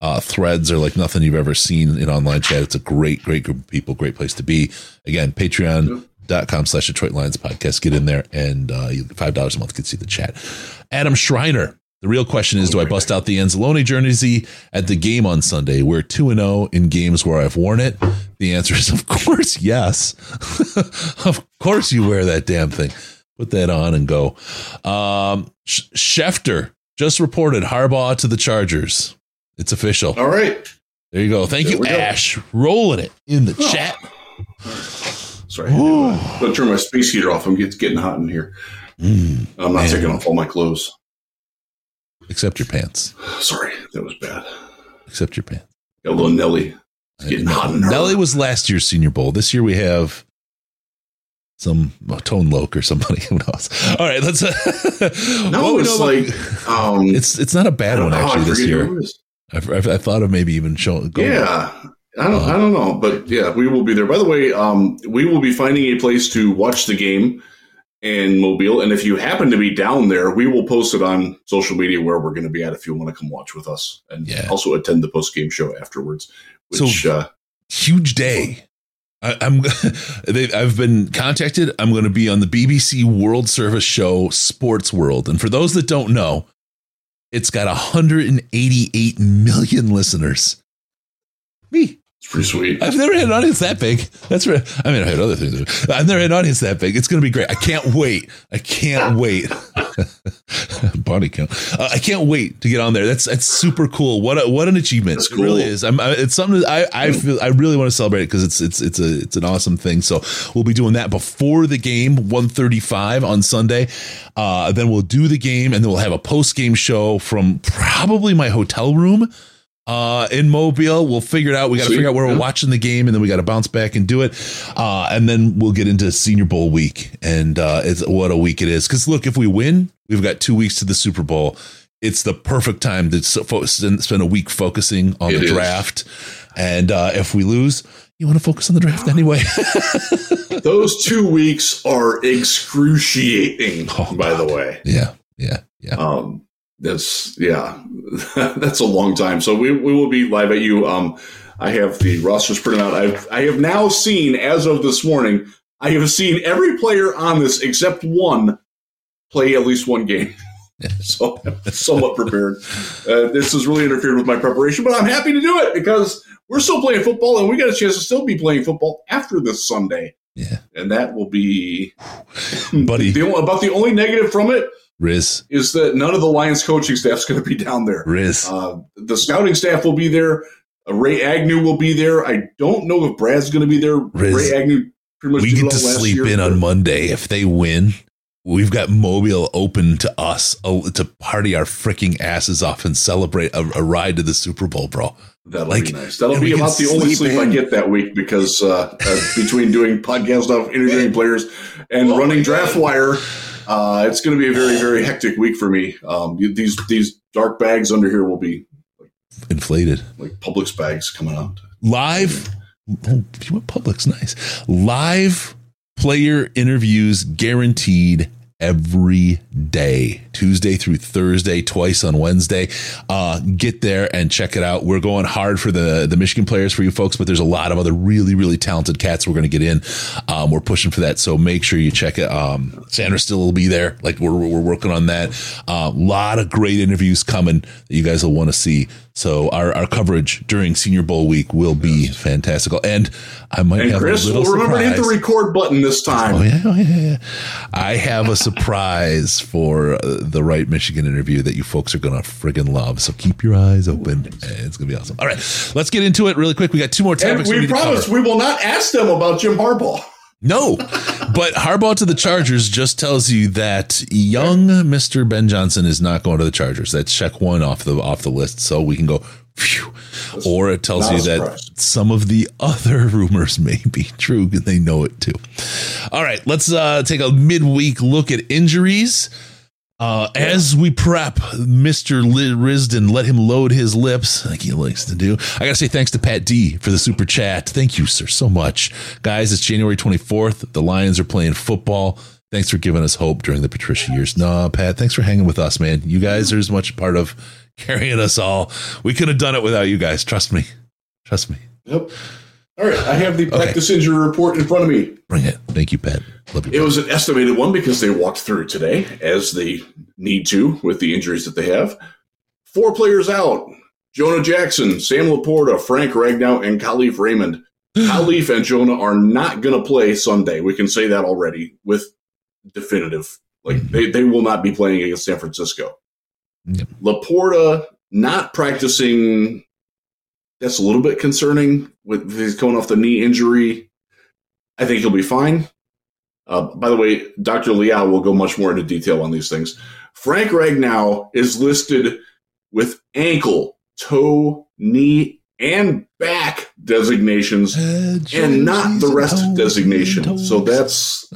C: uh, threads are like nothing you've ever seen in online chat. It's a great, great group of people, great place to be. Again, Patreon dot com slash Detroit Lions podcast. Get in there and uh, five dollars a month can see the chat. Adam Schreiner. The real question is, do I bust out the Anzalone jersey at the game on Sunday? We're 2 and 0 in games where I've worn it. The answer is, of course, yes. of course, you wear that damn thing. Put that on and go. Um, Schefter just reported Harbaugh to the Chargers. It's official.
D: All right.
C: There you go. Thank there you, Ash. Go. Rolling it in the oh. chat.
D: Sorry. I'm going to turn my space heater off. I'm getting hot in here. Mm, I'm not man. taking off all my clothes.
C: Except your pants.
D: Sorry, that was bad.
C: Except your pants.
D: Got a little Nelly. It's getting hot in her.
C: Nelly was last year's Senior Bowl. This year we have some oh, Tone Loc or somebody. Who knows? All right, let's. Uh,
D: no, it's like um,
C: it's it's not a bad one actually this year. I've, I've, I thought of maybe even showing.
D: Yeah, I don't, uh, I don't know, but yeah, we will be there. By the way, um, we will be finding a place to watch the game in Mobile, and if you happen to be down there, we will post it on social media where we're going to be at if you want to come watch with us, and yeah. also attend the post game show afterwards. Which, so, uh,
C: huge day. I, am I've been contacted. I'm going to be on the BBC World Service show Sports World, and for those that don't know, it's got 188 million listeners. Me.
D: Pretty sweet.
C: I've never had an audience that big. That's right. I mean, I've had other things. I've never had an audience that big. It's going to be great. I can't wait. I can't wait. Body count. Uh, I can't wait to get on there. That's that's super cool. What a, what an achievement! Cool. It really is. I'm, I, it's something I I feel I really want to celebrate it because it's it's it's a it's an awesome thing. So we'll be doing that before the game, 1:35 on Sunday. Uh, then we'll do the game, and then we'll have a post game show from probably my hotel room uh, in Mobile. We'll figure it out. We got to figure out where we're watching the game, and then we got to bounce back and do it. Uh, and then we'll get into Senior Bowl week, and uh, it's what a week it is. Because look, if we win, we've got two weeks to the Super Bowl. It's the perfect time to spend a week focusing on it the is. draft. And uh, if we lose, you want to focus on the draft anyway.
D: Those two weeks are excruciating, oh, by God. the way.
C: Yeah, yeah, yeah.
D: Um, that's yeah, that's a long time. So we, we will be live at you. Um, I have the rosters printed out. I've I have now seen as of this morning. I have seen every player on this except one play at least one game. so I'm somewhat prepared. Uh, this has really interfered with my preparation, but I'm happy to do it because we're still playing football and we got a chance to still be playing football after this Sunday.
C: Yeah,
D: and that will be,
C: buddy.
D: The, about the only negative from it
C: Riz
D: is that none of the Lions coaching staff is going to be down there.
C: Riz,
D: uh, the scouting staff will be there. Uh, Ray Agnew will be there. I don't know if Brad's going to be there.
C: Riz,
D: Ray Agnew
C: pretty much. We get to sleep year, in on Monday if they win. We've got Mobile open to us uh, to party our freaking asses off and celebrate a, a ride to the Super Bowl, bro.
D: That'll like, be nice. That'll be about the only sleep in. I get that week because uh, uh, between doing podcast stuff, interviewing players, and oh running Draft Wire, uh, it's going to be a very, very hectic week for me. Um, these these dark bags under here will be
C: like, inflated,
D: like Publix bags coming out
C: live. Oh, Publix, nice live player interviews guaranteed every day, Tuesday through Thursday, twice on Wednesday. Uh, get there and check it out. We're going hard for the, the Michigan players for you folks, but there's a lot of other really, really talented cats we're going to get in. Um, we're pushing for that. So make sure you check it. Um, Sandra still will be there. Like we're, we're working on that. A uh, lot of great interviews coming that you guys will want to see. So our, our coverage during Senior Bowl week will be fantastical. And I might
D: and
C: have
D: Chris
C: a little
D: will remember
C: surprise.
D: to hit the record button this time.
C: Oh yeah, oh, yeah, yeah. I have a surprise for uh, the right Michigan interview that you folks are gonna friggin' love. So keep your eyes open. It's gonna be awesome. All right, let's get into it really quick. We got two more topics.
D: And we, we promise we will not ask them about Jim Harbaugh.
C: No, but Harbaugh to the Chargers just tells you that young Mr. Ben Johnson is not going to the Chargers. That's check one off the off the list. So we can go Phew. Or it tells you that some of the other rumors may be true and they know it too. All right, let's uh, take a midweek look at injuries. Uh, yeah. As we prep Mr. Risdon, let him load his lips like he likes to do. I got to say thanks to Pat D for the super chat. Thank you, sir, so much. Guys, it's January 24th. The Lions are playing football. Thanks for giving us hope during the Patricia years. No, Pat, thanks for hanging with us, man. You guys are as much part of carrying us all. We could have done it without you guys. Trust me. Trust me.
D: Yep. All right. I have the practice okay. injury report in front of me.
C: Bring it. Thank you, Pat.
D: Love you. It was an estimated one because they walked through today, as they need to with the injuries that they have. Four players out Jonah Jackson, Sam LaPorta, Frank Ragnow, and Kalif Raymond. Kalif and Jonah are not going to play Sunday. We can say that already with definitive. Like, mm-hmm. they, they will not be playing against San Francisco. Yep. LaPorta not practicing, that's a little bit concerning with he's coming off the knee injury. I think he'll be fine. Uh, by the way, Dr. Liao will go much more into detail on these things. Frank Ragnow is listed with ankle, toe, knee, and back designations, and not the rest designation. So that's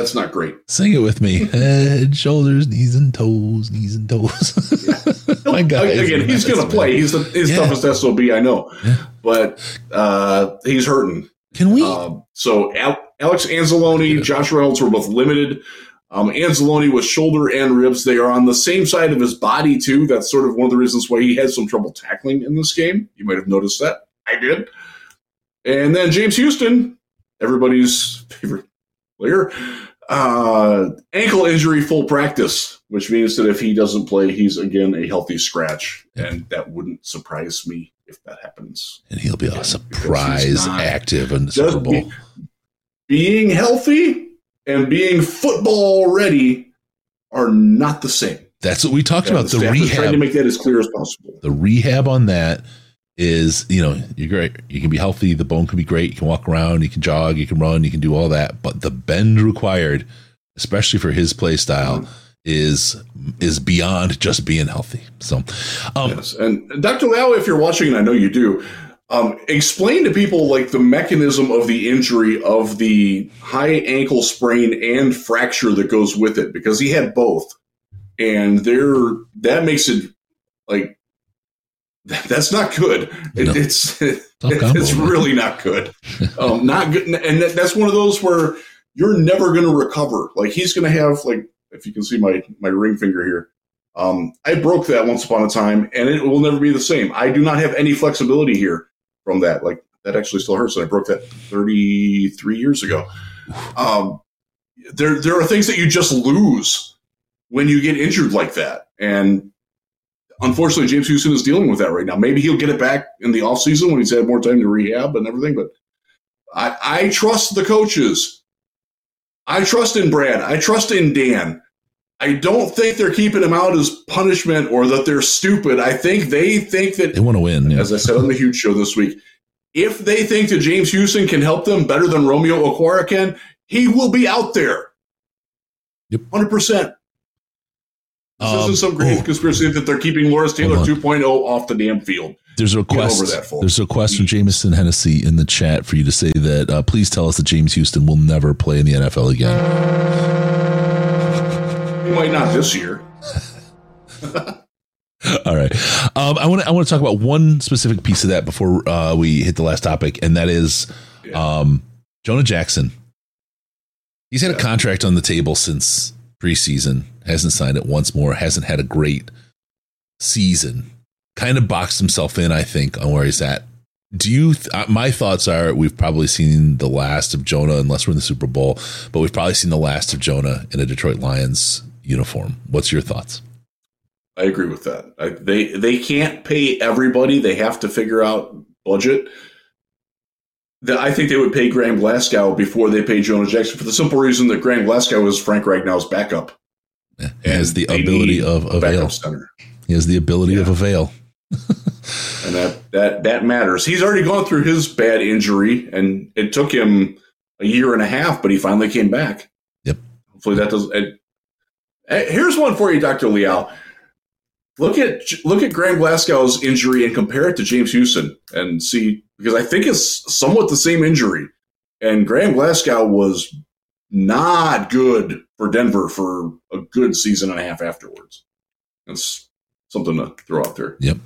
D: that's not great.
C: Sing it with me. Head, shoulders, knees and toes, knees and toes.
D: My God. Again, he's going to play. He's the his yeah. toughest SOB, I know. Yeah. But uh, he's hurting.
C: Can we? Uh,
D: so Al- Alex Anzalone, Josh Reynolds were both limited. Um, Anzalone with shoulder and ribs. They are on the same side of his body, too. That's sort of one of the reasons why he had some trouble tackling in this game. You might have noticed that. I did. And then James Houston, everybody's favorite player. Uh, ankle injury, full practice, which means that if he doesn't play, he's again a healthy scratch, and that wouldn't surprise me if that happens.
C: And he'll be a surprise active in the Super Bowl. Be,
D: being healthy and being football ready are not the same.
C: That's what we talked about. The, the rehab.
D: Trying to make that as clear as possible.
C: The rehab on that is you know you're great. You can be healthy. The bone can be great. You can walk around. You can jog. You can run. You can do all that. But the bend required especially for his play style is is beyond just being healthy. So
D: um yes. and dr. Lau, if you're watching and i know you do um, explain to people like the mechanism of the injury of the high ankle sprain and fracture that goes with it because he had both. And there that makes it like that's not good. It, no. It's it's really not good. Um, not good, and that's one of those where you're never going to recover. Like he's going to have like if you can see my my ring finger here. Um, I broke that once upon a time, and it will never be the same. I do not have any flexibility here from that. Like that actually still hurts, and I broke that 33 years ago. Um, there there are things that you just lose when you get injured like that, and unfortunately, James Houston is dealing with that right now. Maybe he'll get it back in the offseason when he's had more time to rehab and everything. But I, I trust the coaches. I trust in Brad. I trust in Dan. I don't think they're keeping him out as punishment or that they're stupid. I think they think that
C: they want to win.
D: Yeah. As I said on the huge show this week, if they think that James Houston can help them better than Romeo Okwara can, he will be out there. Yep. 100%. This um, isn't some great oh, conspiracy that they're keeping Lawrence Taylor 2.0 off the damn field.
C: There's a request. There's a request from Jameson Hennessy in the chat for you to say that. Uh, please tell us that James Houston will never play in the NFL again.
D: He might not this year.
C: All right. Um, I want to I want to talk about one specific piece of that before uh, we hit the last topic, and that is um, Jonah Jackson. He's had yeah. a contract on the table since preseason, hasn't signed it once more, hasn't had a great season. Kind of boxed himself in, I think, on where he's at. Do you? Th- uh, my thoughts are we've probably seen the last of Jonah, unless we're in the Super Bowl. But we've probably seen the last of Jonah in a Detroit Lions uniform. What's your thoughts?
D: I agree with that. I, they they can't pay everybody. They have to figure out budget. That I think they would pay Graham Glasgow before they pay Jonah Jackson for the simple reason that Graham Glasgow is Frank Ragnow's backup.
C: He has the ability of avail.
D: Center.
C: He has the ability yeah. of avail.
D: and that that that matters. He's already gone through his bad injury, and it took him a year and a half, but he finally came back.
C: Yep.
D: Hopefully that does. And, and here's one for you, Doctor Leal. Look at look at Graham Glasgow's injury and compare it to James Houston and see because I think it's somewhat the same injury. And Graham Glasgow was not good for Denver for a good season and a half afterwards. That's something to throw out there.
C: Yep.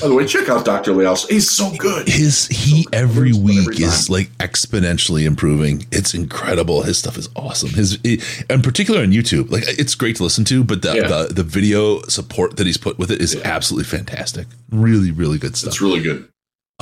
D: By the way, check out Dr. Leals. He's so good.
C: His he so every week every is like exponentially improving. It's incredible. His stuff is awesome. His in particular on YouTube, like it's great to listen to, but the yeah. the, the, video support that he's put with it is yeah. absolutely fantastic. Really, really good stuff.
D: It's really good.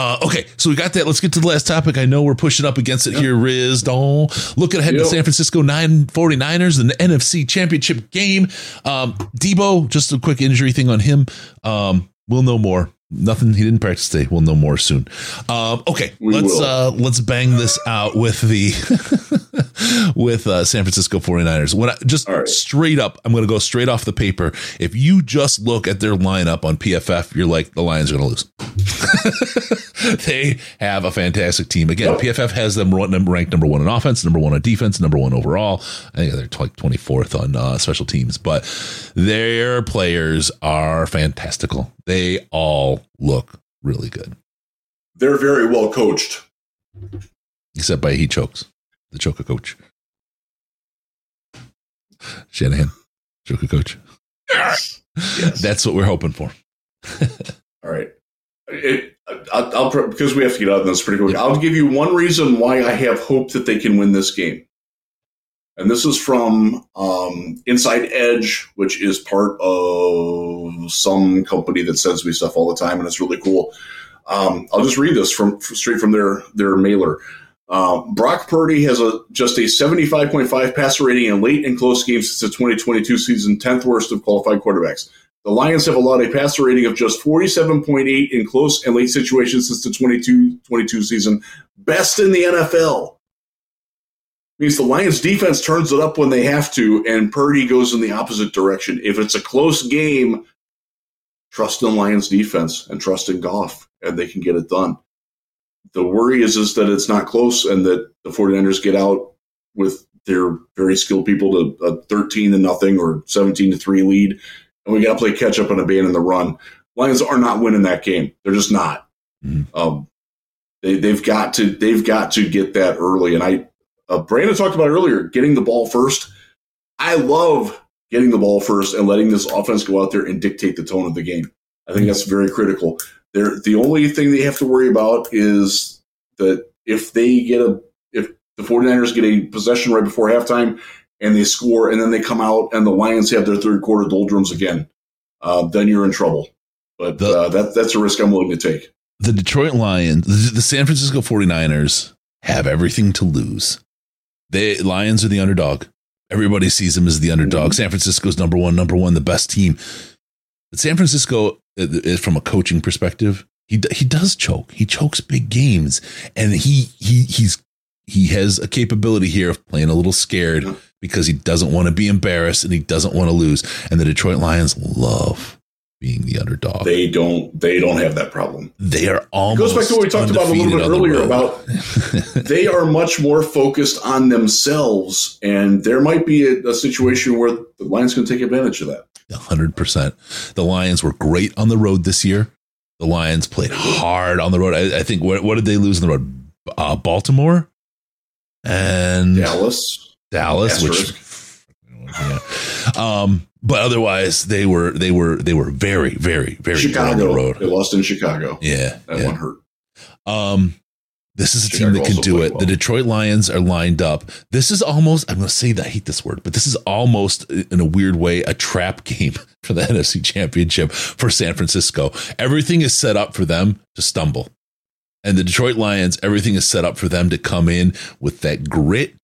C: Uh, okay, so we got that. Let's get to the last topic. I know we're pushing up against it yep. here, Riz. Don't look ahead yep. to San Francisco 949ers and the NFC Championship game. Um, Deebo, just a quick injury thing on him. Um, we'll know more nothing he didn't practice today. We'll know more soon. Um, okay we let's will. uh let's bang this out with the with uh san francisco 49ers. When I, just right. straight up i'm gonna go straight off the paper. If you just look at their lineup on pff you're like the lions are gonna lose. They have a fantastic team. Again pff has them ranked number one in offense number one on defense number one overall. I think they're like 24th on uh, special teams. But their players are fantastical they all look really good.
D: They're very well coached.
C: Except by he chokes, the choker coach. Shanahan, choker coach. Yes. That's what we're hoping for.
D: all right. It, I'll, I'll, because we have to get out of this pretty quick. I'll give you one reason why I have hope that they can win this game and this is from um, Inside Edge, which is part of some company that sends me stuff all the time, and it's really cool. Um, I'll just read this from straight from their their mailer. Uh, Brock Purdy has a just a 75.5 passer rating in late and close games since the 2022 season, 10th worst of qualified quarterbacks. The Lions have allowed a passer rating of just 47.8 in close and late situations since the 22 season, best in the NFL means the Lions defense turns it up when they have to, and Purdy goes in the opposite direction. If it's a close game, trust in Lions defense and trust in Goff, and they can get it done. The worry is, is that it's not close and that the 49ers get out with their very skilled people to a 13 to nothing or 17 to 3 lead, and we got to play catch up and abandon the run. Lions are not winning that game. They're just not. Mm-hmm. Um, they, they've got to they've got to get that early, and I uh, Brandon talked about earlier, getting the ball first. I love getting the ball first and letting this offense go out there and dictate the tone of the game. I think that's very critical. They're, the only thing they have to worry about is that if they get a if the 49ers get a possession right before halftime and they score and then they come out and the Lions have their third quarter doldrums again, uh, then you're in trouble. But the, uh, that that's a risk I'm willing to take.
C: The Detroit Lions, the San Francisco 49ers have everything to lose. They Lions are the underdog. Everybody sees them as the underdog. San Francisco's number one, number one, the best team. But San Francisco, uh, from a coaching perspective, he he does choke. He chokes big games, and he he he's he has a capability here of playing a little scared because he doesn't want to be embarrassed and he doesn't want to lose. And the Detroit Lions love being the underdog.
D: They don't they don't have that problem.
C: They are almost
D: it goes back to what we talked about a little bit earlier about they are much more focused on themselves and there might be a, a situation where the Lions can take advantage of that.
C: 100%. The Lions were great on the road this year. The Lions played hard on the road. I, I think what, what did they lose on the road? Uh, Baltimore and
D: Dallas.
C: Dallas, Asterisk. which yeah. Um, but otherwise they were they were they were very very very
D: Chicago. on the road. They lost in Chicago.
C: Yeah,
D: that
C: yeah.
D: one hurt.
C: Um, This is a
D: Chicago
C: team that can do it.
D: well.
C: The Detroit Lions are lined up. This is almost, I'm going to say that I hate this word, but this is almost, in a weird way, a trap game for the NFC Championship for San Francisco. Everything is set up for them to stumble. And the Detroit Lions, everything is set up for them to come in with that grit,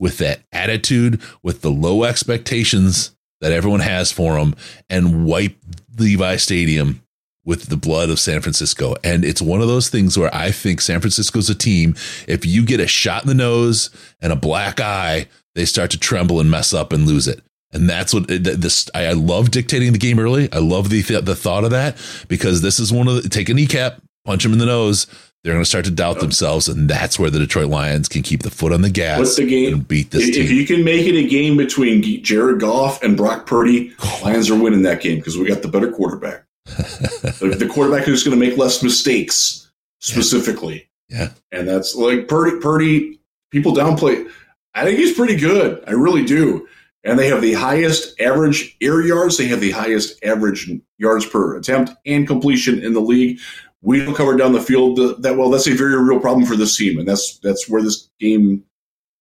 C: with that attitude, with the low expectations that everyone has for them, and wipe Levi Stadium with the blood of San Francisco. And it's one of those things where I think San Francisco's a team. If you get a shot in the nose and a black eye, they start to tremble and mess up and lose it. And that's what this. I love dictating the game early. I love the the thought of that because this is one of the take a kneecap, punch him in the nose. They're going to start to doubt themselves, and that's where the Detroit Lions can keep the foot on the gas.
D: What's the game?
C: And beat this
D: If,
C: team.
D: if you can make it a game between Jared Goff and Brock Purdy, Lions are winning that game because we got the better quarterback. the, the quarterback who's going to make less mistakes, specifically.
C: yeah,
D: And that's like Purdy. Purdy, people downplay. I think he's pretty good. I really do. And they have the highest average air yards. They have the highest average yards per attempt and completion in the league. We don't cover down the field that well. That's a very real problem for this team, and that's that's where this game.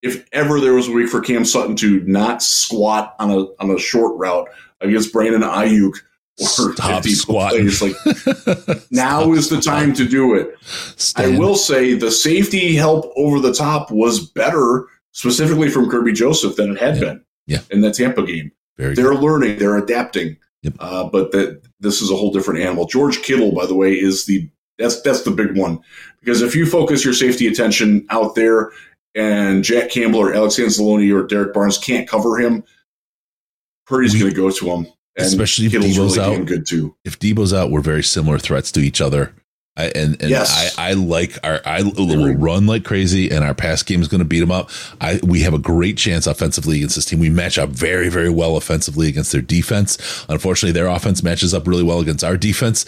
D: If ever there was a week for Cam Sutton to not squat on a on a short route against Brandon Aiyuk or
C: Stop
D: 50
C: squatting.
D: plays, like now is the time to do it. I will say the safety help over the top was better, specifically from Kerby Joseph, than it had
C: Yeah.
D: been
C: Yeah.
D: in the Tampa game.
C: Very
D: They're
C: good.
D: learning, they're adapting,
C: Yep.
D: uh, but that this is a whole different animal. George Kittle, by the way, is the that's that's the big one because if you focus your safety attention out there, and Jack Campbell or Alex Anzalone or Derrick Barnes can't cover him, Purdy's going to go to him. And
C: Especially if
D: Kittle's
C: Deebo's
D: really
C: out.
D: good too.
C: if Deebo's out, we're very similar threats to each other. I, and and
D: Yes.
C: I, I like our I will run like crazy, and our pass game is going to beat them up. I we have a great chance offensively against this team. We match up very very well offensively against their defense. Unfortunately, their offense matches up really well against our defense.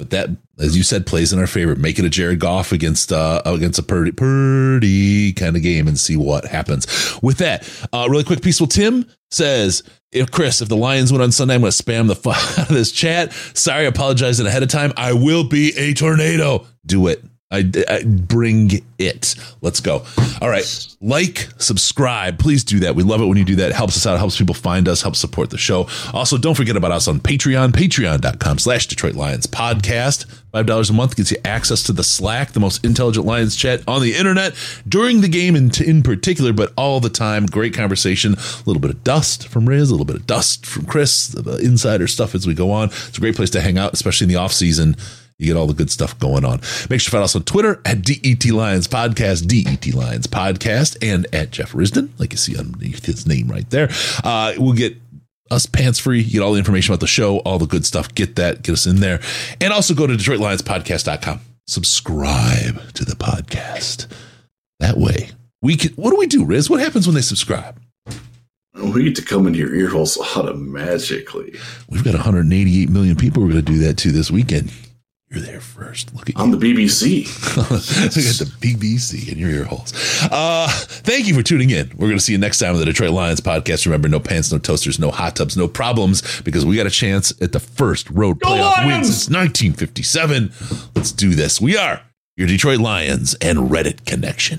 C: But that, as you said, plays in our favor. Make it a Jared Goff against uh, against a Purdy, Purdy kind of game and see what happens. With that, uh, really quick peaceful Tim says, if Chris, if the Lions win on Sunday, I'm going to spam the fuck out of this chat. Sorry, I apologize ahead of time. I will be a tornado. Do it. I, I bring it. Let's go. All right. Like, subscribe. Please do that. We love it when you do that. It helps us out. It helps people find us, helps support the show. Also, don't forget about us on Patreon, patreon.com slash Detroit Lions podcast. $5 a month gets you access to the Slack, the most intelligent Lions chat on the internet during the game in, in particular, but all the time. Great conversation. A little bit of dust from Riz, a little bit of dust from Chris, the insider stuff as we go on. It's a great place to hang out, especially in the off season. You get all the good stuff going on. Make sure to find us on Twitter at DET Lions Podcast, DET Lions Podcast, and at Jeff Risdon, like you see underneath his name right there. Uh, we'll get us pants free. You get all the information about the show, all the good stuff. Get that, get us in there. And also go to DetroitLionsPodcast.com. Subscribe to the podcast. That way, we can. What do we do, Riz? What happens when they subscribe?
D: We get to come into your ear holes automatically.
C: We've got 188 million people we're going to do that to this weekend. You're there first. Look at you.
D: on the BBC.
C: we got the BBC in your ear holes. Uh, thank you for tuning in. We're going to see you next time on the Detroit Lions podcast. Remember, no pants, no toasters, no hot tubs, no problems, because we got a chance at the first road playoff win since 1957. Let's do this. We are your Detroit Lions and Reddit connection.